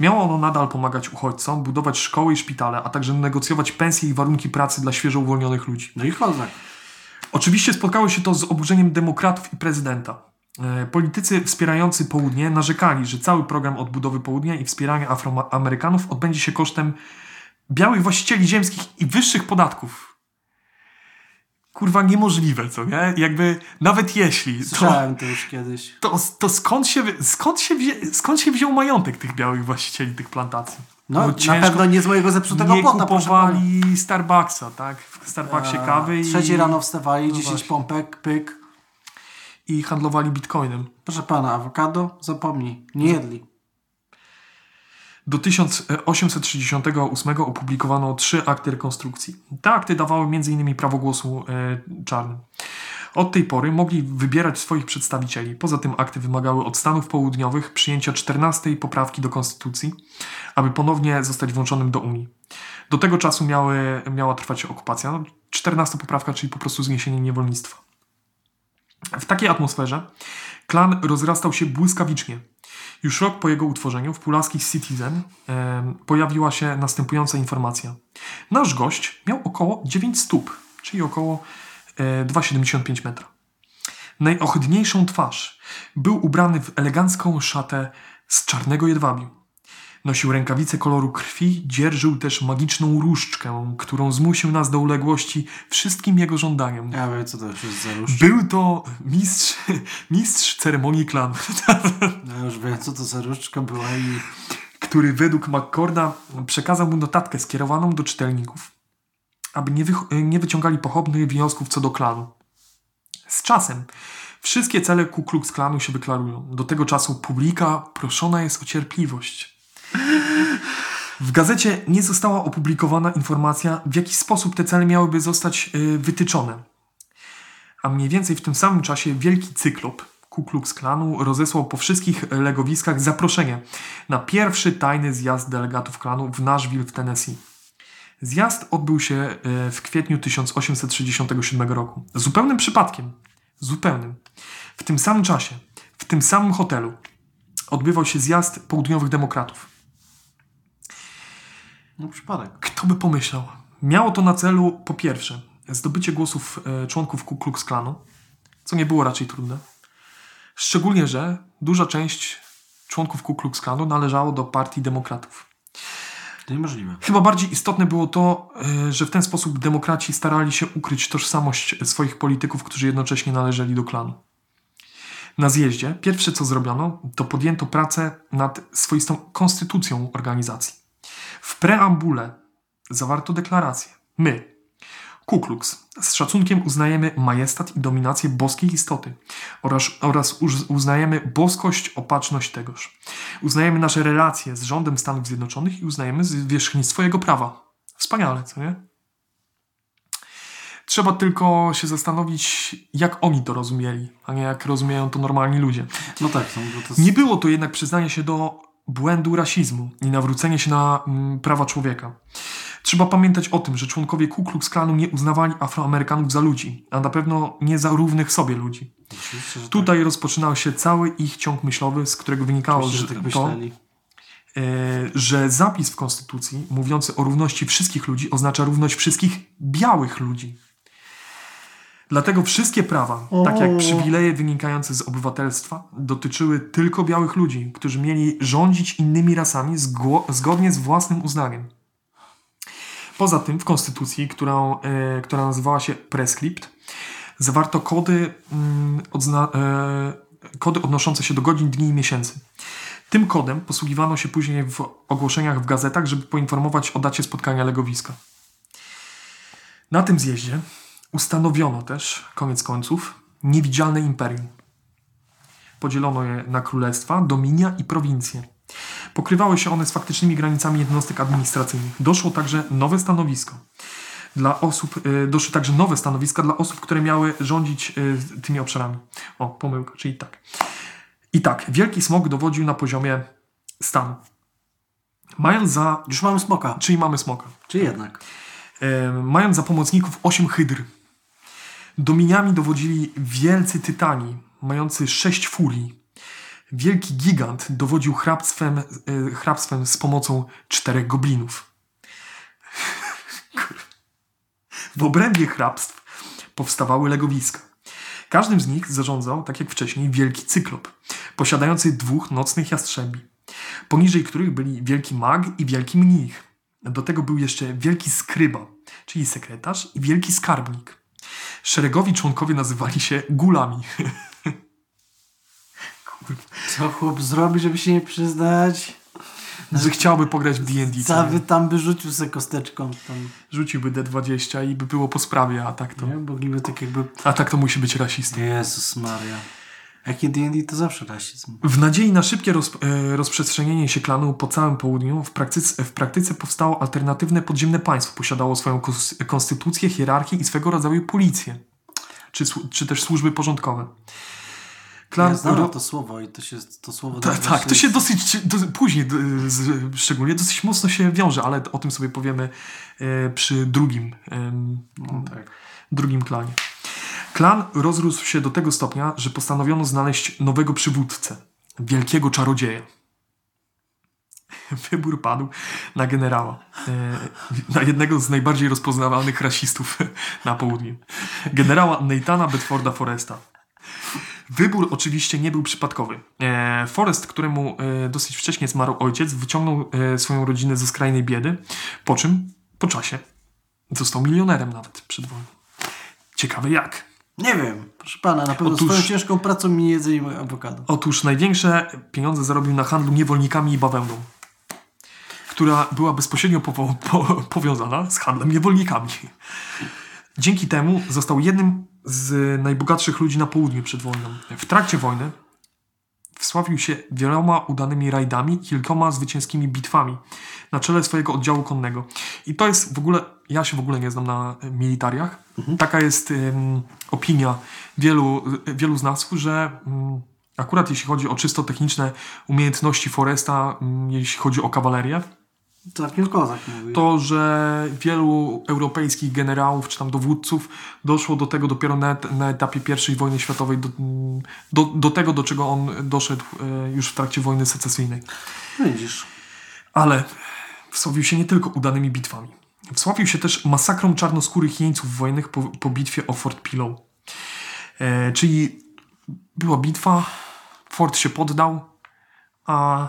Miało ono nadal pomagać uchodźcom, budować szkoły i szpitale, a także negocjować pensje i warunki pracy dla świeżo uwolnionych ludzi. No i kozak. Oczywiście spotkało się to z oburzeniem demokratów i prezydenta. E, Politycy wspierający południe narzekali, że cały program odbudowy południa i wspierania Afroamerykanów odbędzie się kosztem białych właścicieli ziemskich i wyższych podatków. Kurwa, niemożliwe, co nie? Jakby, nawet jeśli, to, Słyszałem to już kiedyś. to, to skąd, się, skąd, się wzię, skąd się wziął majątek tych białych właścicieli tych plantacji? No, na ciężko- pewno nie z mojego zepsutego nie pana. kupowali Starbucksa, tak? W Starbucksie A, kawy i, Trzeciej rano wstawali, No 10 właśnie. pompek, pyk. i handlowali bitcoinem. Proszę pana, awokado? Zapomnij. Nie jedli. Do 1868 opublikowano trzy akty rekonstrukcji. Te akty dawały m.in. prawo głosu e, czarnym. Od tej pory mogli wybierać swoich przedstawicieli. Poza tym akty wymagały od Stanów Południowych przyjęcia 14 poprawki do konstytucji, aby ponownie zostać włączonym do Unii. Do tego czasu miały, miała trwać okupacja. No, 14 poprawka, czyli po prostu zniesienie niewolnictwa. W takiej atmosferze klan rozrastał się błyskawicznie. Już rok po jego utworzeniu w Pulaskich Citizen em, pojawiła się następująca informacja. Nasz gość miał około 9 stóp, czyli około e, 2,75 metra. Najohydniejszą twarz. Był ubrany w elegancką szatę z czarnego jedwabiu. Nosił rękawice koloru krwi, dzierżył też magiczną różdżkę, którą zmusił nas do uległości wszystkim jego żądaniom. Ja wiem, co to już jest za róż. Był to mistrz, mistrz ceremonii klanu, Ja już wiem, co to za różdżka była i... który według McCorda przekazał mu notatkę skierowaną do czytelników, aby nie, wych- nie wyciągali pochopnych wniosków co do klanu. Z czasem wszystkie cele Ku Klux Klanu się wyklarują. Do tego czasu publika proszona jest o cierpliwość. W gazecie nie została opublikowana informacja, w jaki sposób te cele miałyby zostać y, wytyczone. A mniej więcej w tym samym czasie wielki cyklop Ku Klux Klanu rozesłał po wszystkich legowiskach zaproszenie na pierwszy tajny zjazd delegatów klanu w Nashville w Tennessee. Zjazd odbył się e, w kwietniu 1867 roku. Zupełnym przypadkiem. Zupełnym. W tym samym czasie, w tym samym hotelu odbywał się zjazd południowych demokratów. No przypadek. Kto by pomyślał? Miało to na celu, po pierwsze, zdobycie głosów e, członków Ku Klux Klanu, co nie było raczej trudne. Szczególnie, że duża część członków Ku Klux Klanu należało do partii demokratów. To niemożliwe. Chyba bardziej istotne było to, e, że w ten sposób demokraci starali się ukryć tożsamość swoich polityków, którzy jednocześnie należeli do klanu. Na zjeździe pierwsze co zrobiono, to podjęto pracę nad swoistą konstytucją organizacji. W preambule zawarto deklarację. My, Ku Klux, z szacunkiem uznajemy majestat i dominację boskiej istoty oraz, oraz uz- uznajemy boskość, opatrzność tegoż. Uznajemy nasze relacje z rządem Stanów Zjednoczonych i uznajemy zwierzchnictwo jego prawa. Wspaniale, co nie? Trzeba tylko się zastanowić, jak oni to rozumieli, a nie jak rozumieją to normalni ludzie. No tak, no, to jest... Nie było to jednak przyznanie się do błędu rasizmu i nawrócenie się na mm, prawa człowieka. Trzeba pamiętać o tym, że członkowie Ku Klux Klanu nie uznawali Afroamerykanów za ludzi, a na pewno nie za równych sobie ludzi. Oczywiście, Tutaj rozpoczynał się cały ich ciąg myślowy, z którego wynikało, tak, że, że tak to, myśleli. e, że zapis w Konstytucji mówiący o równości wszystkich ludzi oznacza równość wszystkich białych ludzi. Dlatego wszystkie prawa, tak jak O. przywileje wynikające z obywatelstwa, dotyczyły tylko białych ludzi, którzy mieli rządzić innymi rasami zgodnie z własnym uznaniem. Poza tym w Konstytucji, którą, e, która nazywała się Preskript, zawarto kody, mm, odzna- e, kody odnoszące się do godzin, dni i miesięcy. Tym kodem posługiwano się później w ogłoszeniach w gazetach, żeby poinformować o dacie spotkania legowiska. Na tym zjeździe ustanowiono też, koniec końców, niewidzialne imperium. Podzielono je na królestwa, dominia i prowincje. Pokrywały się one z faktycznymi granicami jednostek administracyjnych. Doszło także nowe stanowisko. Dla osób, y, doszły także nowe stanowiska dla osób, które miały rządzić y, tymi obszarami. O, pomyłka, czyli tak. I tak, Wielki Smok dowodził na poziomie stanu. Mając za... Już mamy smoka. Czyli mamy smoka. Czy jednak? Mając za pomocników osiem hydr. Dominiami dowodzili wielcy tytani, mający sześć furii. Wielki gigant dowodził hrabstwem, e, hrabstwem z pomocą czterech goblinów. W obrębie hrabstw powstawały legowiska. Każdym z nich zarządzał, tak jak wcześniej, wielki cyklop, posiadający dwóch nocnych jastrzebi, poniżej których byli wielki mag i wielki mnich. Do tego był jeszcze wielki skryba, czyli sekretarz i wielki skarbnik. Szeregowi członkowie nazywali się gulami. Co chłop zrobi, żeby się nie przyznać? że chciałby pograć w D&D. Cały tam by rzucił se kosteczką. Tam, Rzuciłby D20 i by było po sprawie, a tak to, nie? Mogliby tak jakby... a tak to musi być rasistą. Jezus Maria. Jakie D&D to zawsze rasizm. W nadziei na szybkie roz, e, rozprzestrzenienie się klanu po całym południu, w praktyce, w praktyce powstało alternatywne podziemne państwo. Posiadało swoją konstytucję, hierarchię i swego rodzaju policję. Czy, czy też służby porządkowe. Klan Ja znam to słowo i to się to słowo... Ta, tak, to się dosyć, do, później do, z, szczególnie dosyć mocno się wiąże, ale o tym sobie powiemy e, przy drugim, em, No, tak. drugim klanie. Klan rozrósł się do tego stopnia, że postanowiono znaleźć nowego przywódcę, wielkiego czarodzieja. Wybór padł na generała, e, na jednego z najbardziej rozpoznawalnych rasistów na południu. Generała Nathana Bedforda Foresta. Wybór oczywiście nie był przypadkowy. E, Forrest, któremu e, dosyć wcześnie zmarł ojciec, wyciągnął swoją rodzinę ze skrajnej biedy, po czym, po czasie, został milionerem nawet przed wojną. Ciekawe jak. Nie wiem, proszę pana, na pewno Otóż- swoją ciężką pracą mi jedzenie awokado. Otóż największe pieniądze zarobił na handlu niewolnikami i bawełną, która była bezpośrednio powo- po, powiązana z handlem niewolnikami. Dzięki temu został jednym z najbogatszych ludzi na południu przed wojną. W trakcie wojny wsławił się wieloma udanymi rajdami i kilkoma zwycięskimi bitwami na czele swojego oddziału konnego. I to jest w ogóle, ja się w ogóle nie znam na e, militariach. Taka jest em, opinia wielu, e, wielu z nas, że mm, akurat jeśli chodzi o czysto techniczne umiejętności Foresta, mm, jeśli chodzi o kawalerię, Całkiem kozak mówi. to, że wielu europejskich generałów czy tam dowódców doszło do tego dopiero na, na etapie I wojny światowej, do, do, do tego, do czego on doszedł e, już w trakcie wojny secesyjnej. Widzisz. Ale wsławił się nie tylko udanymi bitwami. Wsławił się też masakrą czarnoskórych jeńców wojennych po, po bitwie o Fort Pillow. E, czyli była bitwa, Fort się poddał, a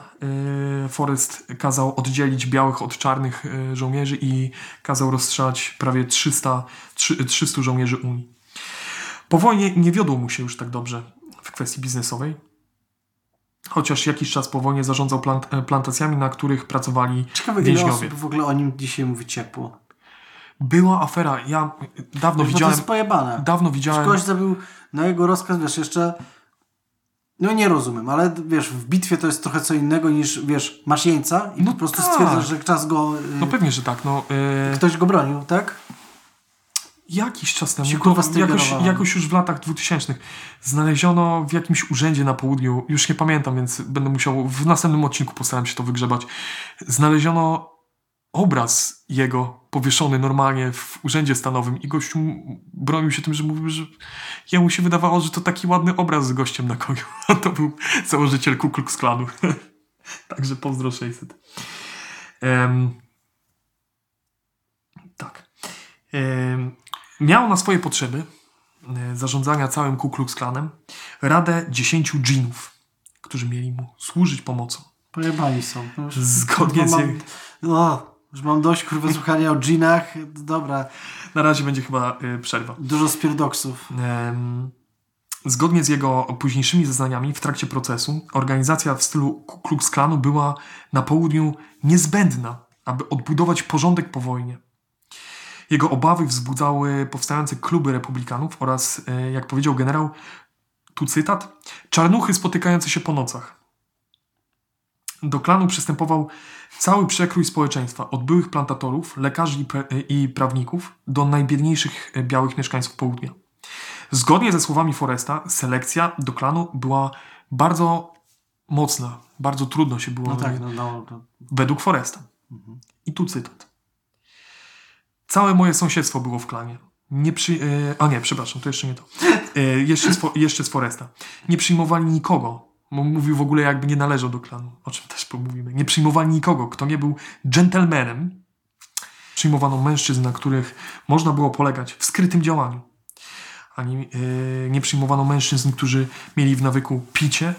e, Forrest kazał oddzielić białych od czarnych e, żołnierzy i kazał rozstrzelać prawie 300, trzy- 300 żołnierzy Unii. Po wojnie nie wiodło mu się już tak dobrze w kwestii biznesowej. Chociaż jakiś czas po wojnie zarządzał plant, e, plantacjami, na których pracowali Ciekawe, więźniowie. osób w ogóle o nim dzisiaj mówi ciepło. Była afera, ja dawno Wiesz, bo to widziałem, jest pojebane. dawno widziałem, Kogoś zabił na jego rozkaz, wiesz, jeszcze... No nie rozumiem, ale wiesz, w bitwie to jest trochę co innego niż, wiesz, masz jeńca i No po prostu tak. stwierdzasz, że czas go... y, no pewnie, że tak, no e, Ktoś go bronił, tak? Jakiś czas temu, kurwa, jakoś, jakoś już w latach 2000 znaleziono w jakimś urzędzie na południu, już nie pamiętam, więc będę musiał, w następnym odcinku postaram się to wygrzebać, znaleziono obraz jego powieszony normalnie w urzędzie stanowym i gościu bronił się tym, że mówił, że jemu się wydawało, że to taki ładny obraz z gościem na koniu, a to był założyciel Ku Klux Klanu. Także pozdro 600. Em, tak. Em, miał na swoje potrzeby e, zarządzania całym Ku Klux Klanem radę 10 dżinów, którzy mieli mu służyć pomocą. Pojebani są. No Zgodnie z mam, o, już mam dość kurwa słuchania o dżinach. Dobra, Na razie będzie chyba y, przerwa. dużo spirdoksów. Em, Zgodnie z jego późniejszymi zeznaniami w trakcie procesu, organizacja w stylu Ku Klux Klanu była na południu niezbędna, aby odbudować porządek po wojnie. Jego obawy wzbudzały powstające kluby republikanów oraz, e, jak powiedział generał, tu cytat, czarnuchy spotykające się po nocach. Do klanu przystępował cały przekrój społeczeństwa, od byłych plantatorów, lekarzy i, i prawników, do najbiedniejszych e, białych mieszkańców południa. Zgodnie ze słowami Foresta, selekcja do klanu była bardzo mocna, bardzo trudno się było No tak, no, no, no. według Foresta. I tu cytat. Całe moje sąsiedztwo było w klanie. Nie przy... e, a nie, przepraszam, to jeszcze nie to. E, jeszcze, z, jeszcze z Foresta. Nie przyjmowali nikogo. Bo mówił w ogóle jakby nie należał do klanu, o czym też pomówimy. Nie przyjmowali nikogo, kto nie był gentlemanem. Przyjmowano mężczyzn, na których można było polegać w skrytym działaniu. Ani e, nie przyjmowano mężczyzn, którzy mieli w nawyku picie.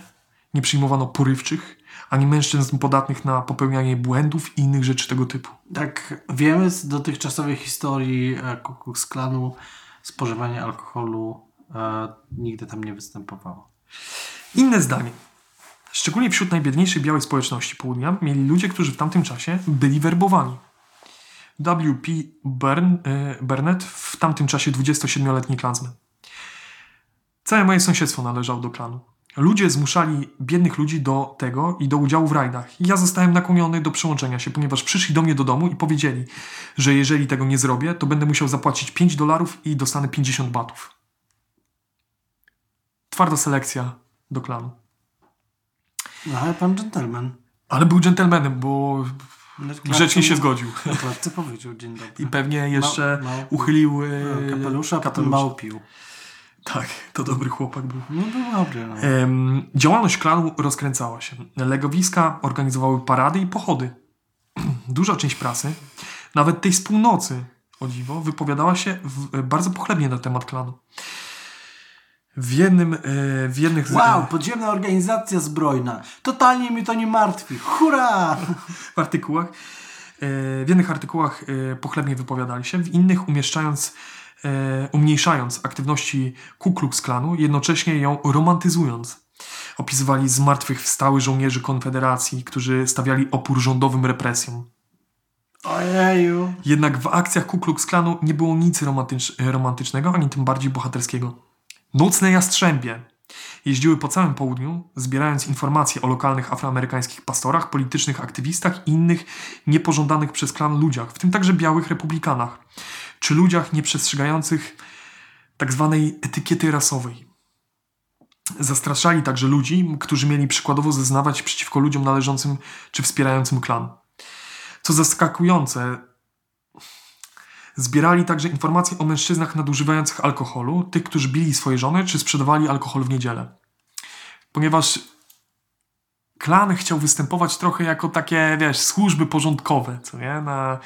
Nie przyjmowano porywczych, ani mężczyzn podatnych na popełnianie błędów i innych rzeczy tego typu. Tak wiemy z dotychczasowej historii e, Ku Klux Klanu, spożywanie alkoholu e, nigdy tam nie występowało. Inne zdanie. Szczególnie wśród najbiedniejszej białej społeczności południa mieli ludzie, którzy w tamtym czasie byli werbowani. W.P. Bern, e, Burnett, w tamtym czasie 27-letni klansman. Całe moje sąsiedztwo należało do klanu. Ludzie zmuszali biednych ludzi do tego i do udziału w rajdach. I ja zostałem nakłoniony do przyłączenia się, ponieważ przyszli do mnie do domu i powiedzieli, że jeżeli tego nie zrobię, to będę musiał zapłacić 5 dolarów i dostanę 50 batów. Twarda selekcja do klanu. No ale pan gentleman. Ale był dżentelmenem, bo No, grzecznie się zgodził. Co powiedział dzień dobry. I pewnie jeszcze Ma- uchylił e, kapelusza, a potem kapelusz. Tak, to dobry chłopak był. No był dobry. No. Działalność klanu rozkręcała się. Legowiska organizowały parady i pochody. Duża część prasy, nawet tej z północy, o dziwo, wypowiadała się w, bardzo pochlebnie na temat klanu. W jednym, e, w jednych Wow, podziemna organizacja zbrojna. Totalnie mi to nie martwi. Hurra! w artykułach. e, W jednych artykułach e, pochlebnie wypowiadali się, w innych umieszczając, umniejszając aktywności Ku Klux Klanu, jednocześnie ją romantyzując. Opisywali zmartwychwstały żołnierzy Konfederacji, którzy stawiali opór rządowym represjom. Ojeju. Jednak w akcjach Ku Klux Klanu nie było nic romantycz, romantycznego, ani tym bardziej bohaterskiego. Nocne jastrzębie jeździły po całym południu, zbierając informacje o lokalnych afroamerykańskich pastorach, politycznych aktywistach i innych niepożądanych przez klan ludziach, w tym także białych republikanach, czy ludziach nieprzestrzegających tak zwanej etykiety rasowej. Zastraszali także ludzi, którzy mieli przykładowo zeznawać przeciwko ludziom należącym czy wspierającym klan. Co zaskakujące, zbierali także informacje o mężczyznach nadużywających alkoholu, tych, którzy bili swoje żony, czy sprzedawali alkohol w niedzielę. Ponieważ klan chciał występować trochę jako takie, wiesz, służby porządkowe, co nie, na,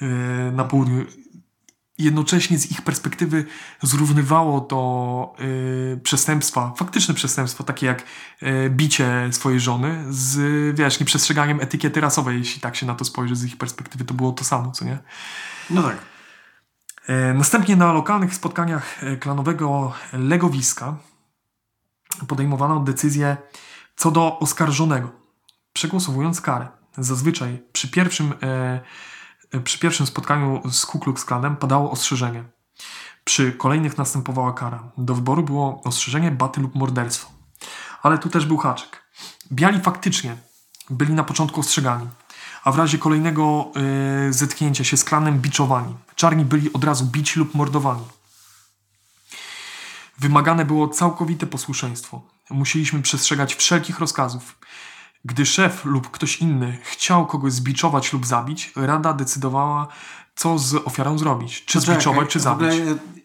yy, na południu. Jednocześnie z ich perspektywy zrównywało to yy, przestępstwa, faktyczne przestępstwa, takie jak yy, bicie swojej żony z, wiesz, nieprzestrzeganiem etykiety rasowej, jeśli tak się na to spojrzy z ich perspektywy, to było to samo, co nie? No tak. E, Następnie na lokalnych spotkaniach e, klanowego legowiska podejmowano decyzję Co do oskarżonego, przegłosowując karę, zazwyczaj przy pierwszym, e, przy pierwszym spotkaniu z Ku Klux Klanem padało ostrzeżenie. Przy kolejnych następowała kara. Do wyboru było ostrzeżenie, baty lub morderstwo. Ale tu też był haczyk. Biali faktycznie byli na początku ostrzegani, a w razie kolejnego e, zetknięcia się z klanem biczowani. Czarni byli od razu bici lub mordowani. Wymagane było całkowite posłuszeństwo. Musieliśmy przestrzegać wszelkich rozkazów. Gdy szef lub ktoś inny chciał kogoś zbiczować lub zabić, rada decydowała, co z ofiarą zrobić. Czy Poczekaj, zbiczować, czy zabić.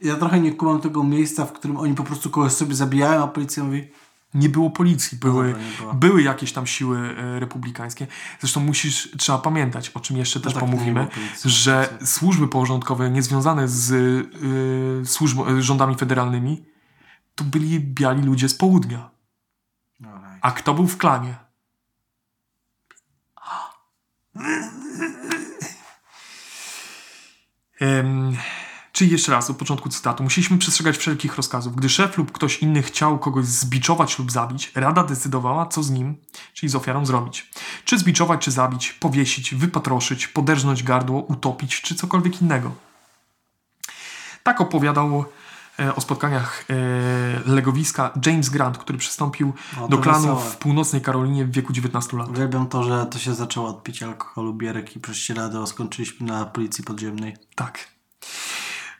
Ja, ja trochę nie kumam tego miejsca, w którym oni po prostu kogoś sobie zabijają, a policja mówi Nie było policji, były, dobra, nie było. były jakieś tam siły e, republikańskie. Zresztą musisz, trzeba pamiętać, o czym jeszcze też tak, pomówimy, policji. że służby porządkowe niezwiązane z y, służb, y, rządami federalnymi to byli biali ludzie z południa. Alright. A kto był w klanie? Em, czyli jeszcze raz, od początku cytatu. Musieliśmy przestrzegać wszelkich rozkazów. Gdy szef lub ktoś inny chciał kogoś zbiczować lub zabić, rada decydowała, co z nim, czyli z ofiarą, zrobić. Czy zbiczować, czy zabić, powiesić, wypatroszyć, poderżnąć gardło, utopić, czy cokolwiek innego. Tak opowiadał o spotkaniach e, legowiska James Grant, który przystąpił O, do klanu wesołe. w północnej Karolinie w wieku 19 lat. Uwielbiam to, że to się zaczęło od picia alkoholu, bierek i prześcieradło skończyliśmy na policji podziemnej. Tak.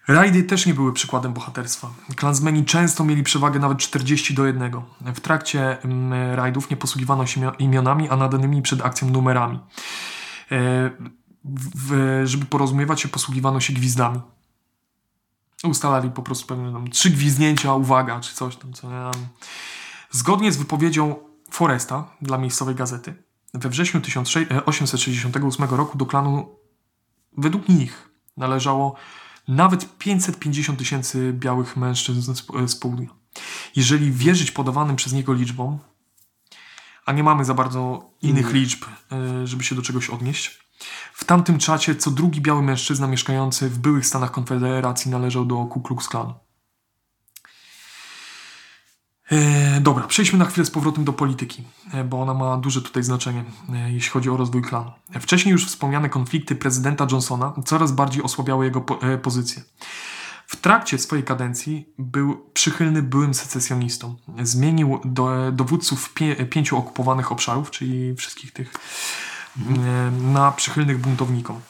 Rajdy też nie były przykładem bohaterstwa. Klansmeni często mieli przewagę nawet 40 do 1. W trakcie mm, rajdów nie posługiwano się imio- imionami, a nadanymi przed akcją numerami. E, w, żeby porozumiewać się, posługiwano się gwizdami. Ustalali po prostu pewne tam trzy gwizdnięcia, uwaga, czy coś tam. Co, nie? Zgodnie z wypowiedzią Foresta dla miejscowej gazety, we wrześniu 1868 roku do klanu, według nich, należało nawet 550 tysięcy białych mężczyzn z, z południa. Jeżeli wierzyć podawanym przez niego liczbom, a nie mamy za bardzo innych Innych. liczb, e, żeby się do czegoś odnieść, w tamtym czasie co drugi biały mężczyzna mieszkający w byłych Stanach Konfederacji należał do Ku Klux Klanu. E, dobra, przejdźmy na chwilę z powrotem do polityki, e, bo ona ma duże tutaj znaczenie, e, jeśli chodzi o rozwój klanu. E, Wcześniej już wspomniane konflikty prezydenta Johnsona coraz bardziej osłabiały jego po, e, pozycję. W trakcie swojej kadencji był przychylny byłym secesjonistom. Zmienił do, dowódców pie, pięciu okupowanych obszarów, czyli wszystkich tych, na przychylnych buntownikom.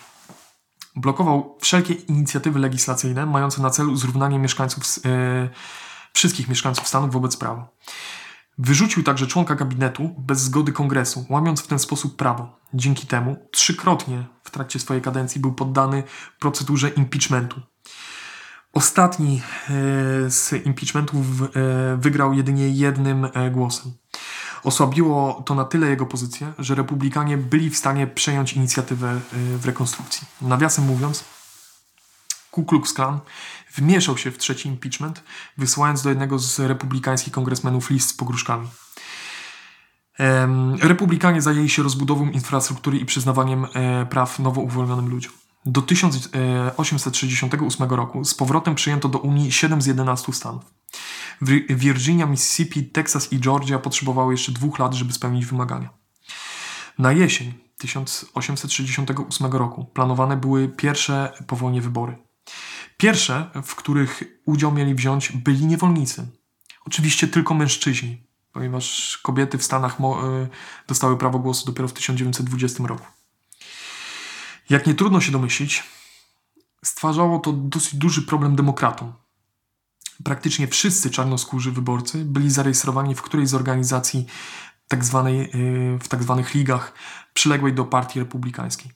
Blokował wszelkie inicjatywy legislacyjne mające na celu zrównanie mieszkańców, e, wszystkich mieszkańców Stanów wobec prawa. Wyrzucił także członka gabinetu bez zgody kongresu, łamiąc w ten sposób prawo. Dzięki temu trzykrotnie w trakcie swojej kadencji był poddany procedurze impeachmentu. Ostatni e, z impeachmentów e, wygrał jedynie jednym e, głosem. Osłabiło to na tyle jego pozycję, że republikanie byli w stanie przejąć inicjatywę e, w rekonstrukcji. Nawiasem mówiąc, Ku Klux Klan wmieszał się w trzeci impeachment, wysyłając do jednego z republikańskich kongresmenów list z pogróżkami. Republikanie zajęli się rozbudową infrastruktury i przyznawaniem e, praw nowo uwolnionym ludziom. Do 1868 roku z powrotem przyjęto do Unii 7 z 11 stanów. Virginia, Mississippi, Teksas i Georgia potrzebowały jeszcze dwóch lat, żeby spełnić wymagania. Na jesień 1868 roku planowane były pierwsze po wojnie wybory. Pierwsze, w których udział mieli wziąć byli niewolnicy. Oczywiście tylko mężczyźni, ponieważ kobiety w Stanach y, dostały prawo głosu dopiero w 1920 roku. Jak nie trudno się domyślić, stwarzało to dosyć duży problem demokratom. Praktycznie wszyscy czarnoskórzy wyborcy byli zarejestrowani w którejś z organizacji tak zwanej, y, w tak zwanych ligach przyległej do partii republikańskiej.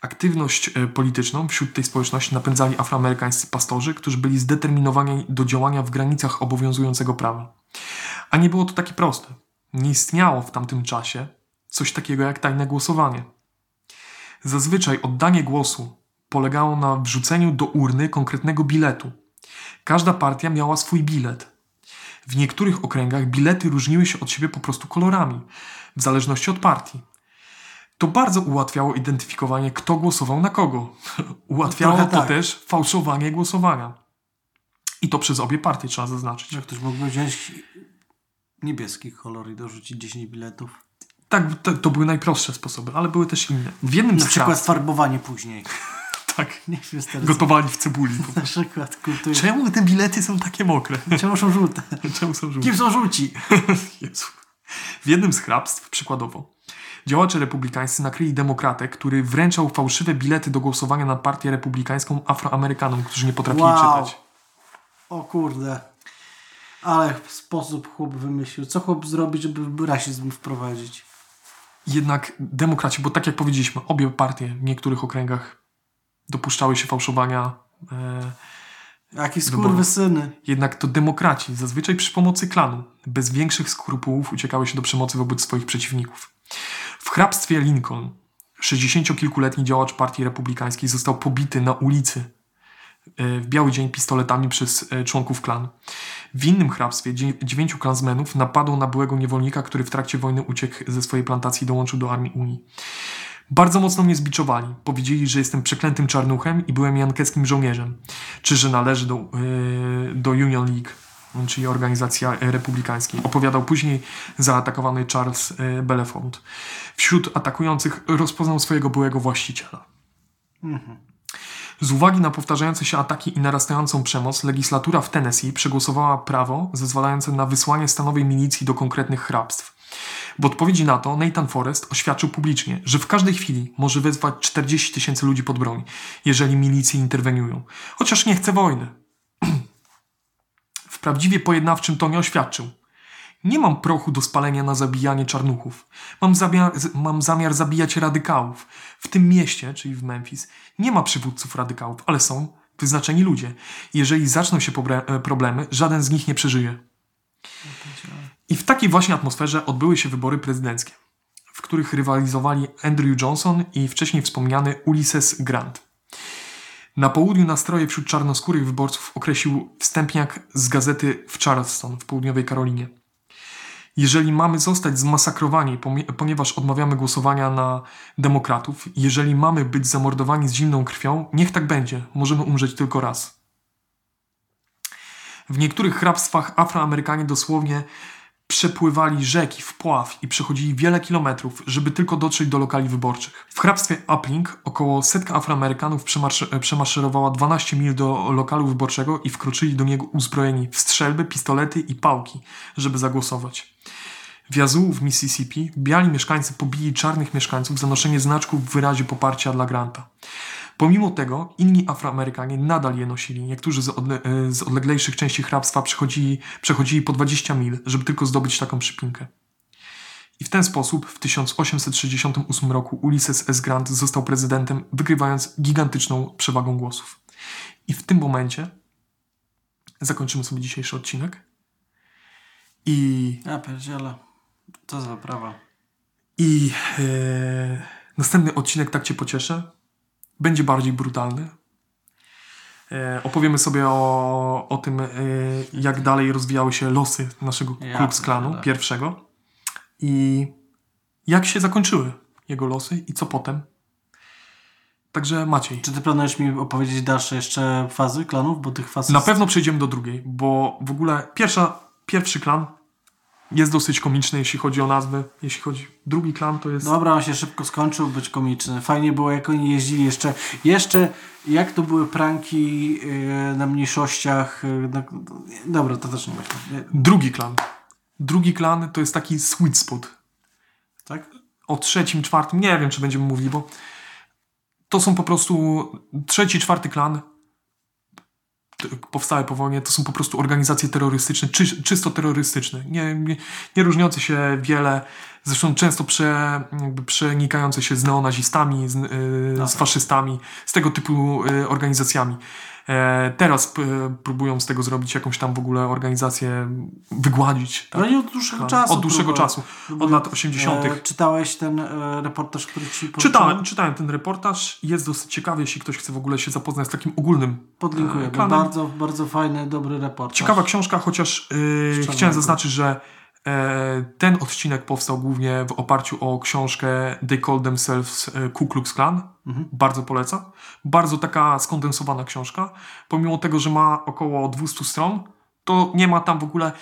Aktywność e, polityczną wśród tej społeczności napędzali afroamerykańscy pastorzy, którzy byli zdeterminowani do działania w granicach obowiązującego prawa. A nie było to takie proste. Nie istniało w tamtym czasie coś takiego jak tajne głosowanie. Zazwyczaj oddanie głosu polegało na wrzuceniu do urny konkretnego biletu. Każda partia miała swój bilet. W niektórych okręgach bilety różniły się od siebie po prostu kolorami, w zależności od partii. To bardzo ułatwiało identyfikowanie, kto głosował na kogo. Ułatwiało to tak. też fałszowanie głosowania. I to przez obie partie trzeba zaznaczyć. Że ktoś mógłby wziąć niebieski kolor i dorzucić 10 biletów. Tak, to, to były najprostsze sposoby, ale były też inne. W jednym Na przykład hrabstw, farbowanie później. tak, Niech się teraz... gotowali w cebuli. Na przykład kultury. Czemu te bilety są takie mokre? Czemu są żółte? Czemu są żółte? Kim są żółci? Jezu. W jednym z hrabstw, przykładowo, działacze republikańscy nakryli demokratę, który wręczał fałszywe bilety do głosowania na partię republikańską Afroamerykanom, którzy nie potrafili Wow. czytać. O kurde. Ale sposób chłop wymyślił. Co chłop zrobi, żeby rasizm wprowadzić? Jednak demokraci, bo tak jak powiedzieliśmy, obie partie w niektórych okręgach dopuszczały się fałszowania. E, Jakie skurwysyny. jednak to demokraci, zazwyczaj przy pomocy klanu, bez większych skrupułów uciekały się do przemocy wobec swoich przeciwników. W hrabstwie Lincoln 60-kilkuletni działacz partii republikańskiej został pobity na ulicy w biały dzień pistoletami przez e, członków klanu. W innym hrabstwie dzie- dziewięciu klansmenów napadło na byłego niewolnika, który w trakcie wojny uciekł ze swojej plantacji i dołączył do armii Unii. Bardzo mocno mnie zbiczowali. Powiedzieli, że jestem przeklętym czarnuchem i byłem jankeskim żołnierzem. Czy że należy do, yy, do Union League, czyli organizacji e, republikańskiej. Opowiadał później zaatakowany Charles yy. Wśród atakujących rozpoznał swojego byłego właściciela. Z uwagi na powtarzające się ataki i narastającą przemoc, legislatura w Tennessee przegłosowała prawo zezwalające na wysłanie stanowej milicji do konkretnych hrabstw. W odpowiedzi na to Nathan Forrest oświadczył publicznie, że w każdej chwili może wezwać 40 tysięcy ludzi pod broń, jeżeli milicje interweniują, chociaż nie chce wojny. W prawdziwie pojednawczym tonie oświadczył: Nie mam prochu do spalenia na zabijanie czarnuchów. Mam zamiar, mam zamiar zabijać radykałów. W tym mieście, czyli w Memphis, nie ma przywódców radykałów, ale są wyznaczeni ludzie. Jeżeli zaczną się e, problemy, żaden z nich nie przeżyje. I w takiej właśnie atmosferze odbyły się wybory prezydenckie, w których rywalizowali Andrew Johnson i wcześniej wspomniany Ulysses Grant. Na południu nastroje wśród czarnoskórych wyborców określił wstępniak z gazety w Charleston w południowej Karolinie. Jeżeli mamy zostać zmasakrowani, ponieważ odmawiamy głosowania na demokratów, jeżeli mamy być zamordowani z zimną krwią, niech tak będzie, możemy umrzeć tylko raz. W niektórych hrabstwach Afroamerykanie dosłownie przepływali rzeki, wpław i przechodzili wiele kilometrów, żeby tylko dotrzeć do lokali wyborczych. W hrabstwie Upling około setka Afroamerykanów przemarsz- przemaszerowała 12 mil do lokalu wyborczego i wkroczyli do niego uzbrojeni w strzelby, pistolety i pałki, żeby zagłosować. W Yazoo w Mississippi biali mieszkańcy pobili czarnych mieszkańców za noszenie znaczków w wyrazie poparcia dla Granta. Pomimo tego inni Afroamerykanie nadal je nosili. Niektórzy z, odle- e, z odleglejszych części hrabstwa przechodzili, przechodzili po 20 mil, żeby tylko zdobyć taką przypinkę. I w ten sposób w 1868 roku Ulysses S. Grant został prezydentem, wygrywając gigantyczną przewagą głosów. I w tym momencie zakończymy sobie dzisiejszy odcinek. I pierdziele. Co za prawa. I e, następny odcinek, tak Cię cieszę, będzie bardziej brutalny. E, opowiemy sobie o, o tym, e, jak dalej rozwijały się losy naszego Ja klub z klanu pierwszego i jak się zakończyły jego losy i co potem. Także Maciej, Czy ty planujesz mi opowiedzieć dalsze jeszcze fazy klanów? Bo tych faz na pewno przejdziemy do drugiej, bo w ogóle pierwsza, pierwszy klan jest dosyć komiczny, jeśli chodzi o nazwy. Jeśli chodzi drugi klan, to jest... Dobra, on się szybko skończył, być komiczny. Fajnie było, jak oni jeździli jeszcze. Jeszcze, jak to były pranki yy, na mniejszościach. Yy, na... Dobra, to też nie myślę. Drugi klan. Drugi klan to jest taki sweet spot. tak? O trzecim, czwartym, nie wiem, czy będziemy mówili, bo to są po prostu trzeci, czwarty klan powstałe po wojnie, to są po prostu organizacje terrorystyczne, czy, czysto terrorystyczne, nie, nie, nie różniące się wiele, zresztą często prze, jakby przenikające się z neonazistami, z, yy, z faszystami, z tego typu yy, organizacjami. E, teraz p- próbują z tego zrobić jakąś tam w ogóle organizację, wygładzić. Tak? No od dłuższego Klan. czasu. Od dłuższego czasu, od lat 80. E, czytałeś ten e, reportaż, który ci Czytałem, czytałem ten reportaż. Jest dosyć ciekawy, jeśli ktoś chce w ogóle się zapoznać z takim ogólnym. Podlinkuję. e, bo klanem. Bardzo, bardzo fajny, dobry reportaż. Ciekawa książka, chociaż Szczerze chciałem zaznaczyć, że e, ten odcinek powstał głównie w oparciu o książkę They Call Themselves e, Ku Klux Klan. Mhm. Bardzo polecam. Bardzo taka skondensowana książka. Pomimo tego, że ma około 200 stron, to nie ma tam w ogóle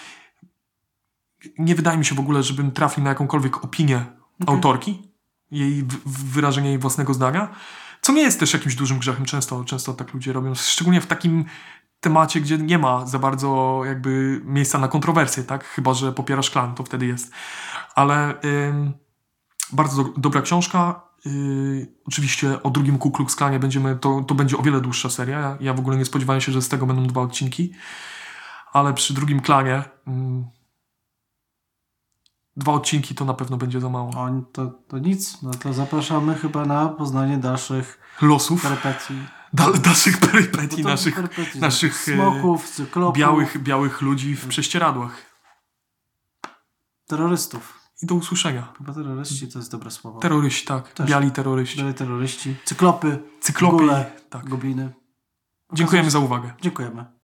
nie wydaje mi się w ogóle, żebym trafił na jakąkolwiek opinię autorki, jej wyrażenie jej własnego zdania, co nie jest też jakimś dużym grzechem, często, często tak ludzie robią, szczególnie w takim temacie, gdzie nie ma za bardzo jakby miejsca na kontrowersje, tak? Chyba, że popierasz klan, to wtedy jest. Ale ym, bardzo do, dobra książka. Yy, oczywiście o drugim Ku Klux Klanie będziemy, to, to będzie o wiele dłuższa seria. Ja, ja w ogóle nie spodziewałem się, że z tego będą dwa odcinki. Ale przy drugim klanie ym, dwa odcinki to na pewno będzie za mało. O, to, to nic. No to zapraszamy chyba na poznanie dalszych Losów. Dal, dalszych perypetii, naszych perypetii, naszych, e, smoków, cyklopów, białych, białych ludzi w prześcieradłach. terrorystów. I do usłyszenia. Chyba terroryści to jest dobre słowo. Terroryści, tak. Też. Biali terroryści. Biali terroryści. Cyklopy. Cyklopy. Góle, Tak. Gobliny. Dziękujemy za uwagę. Dziękujemy.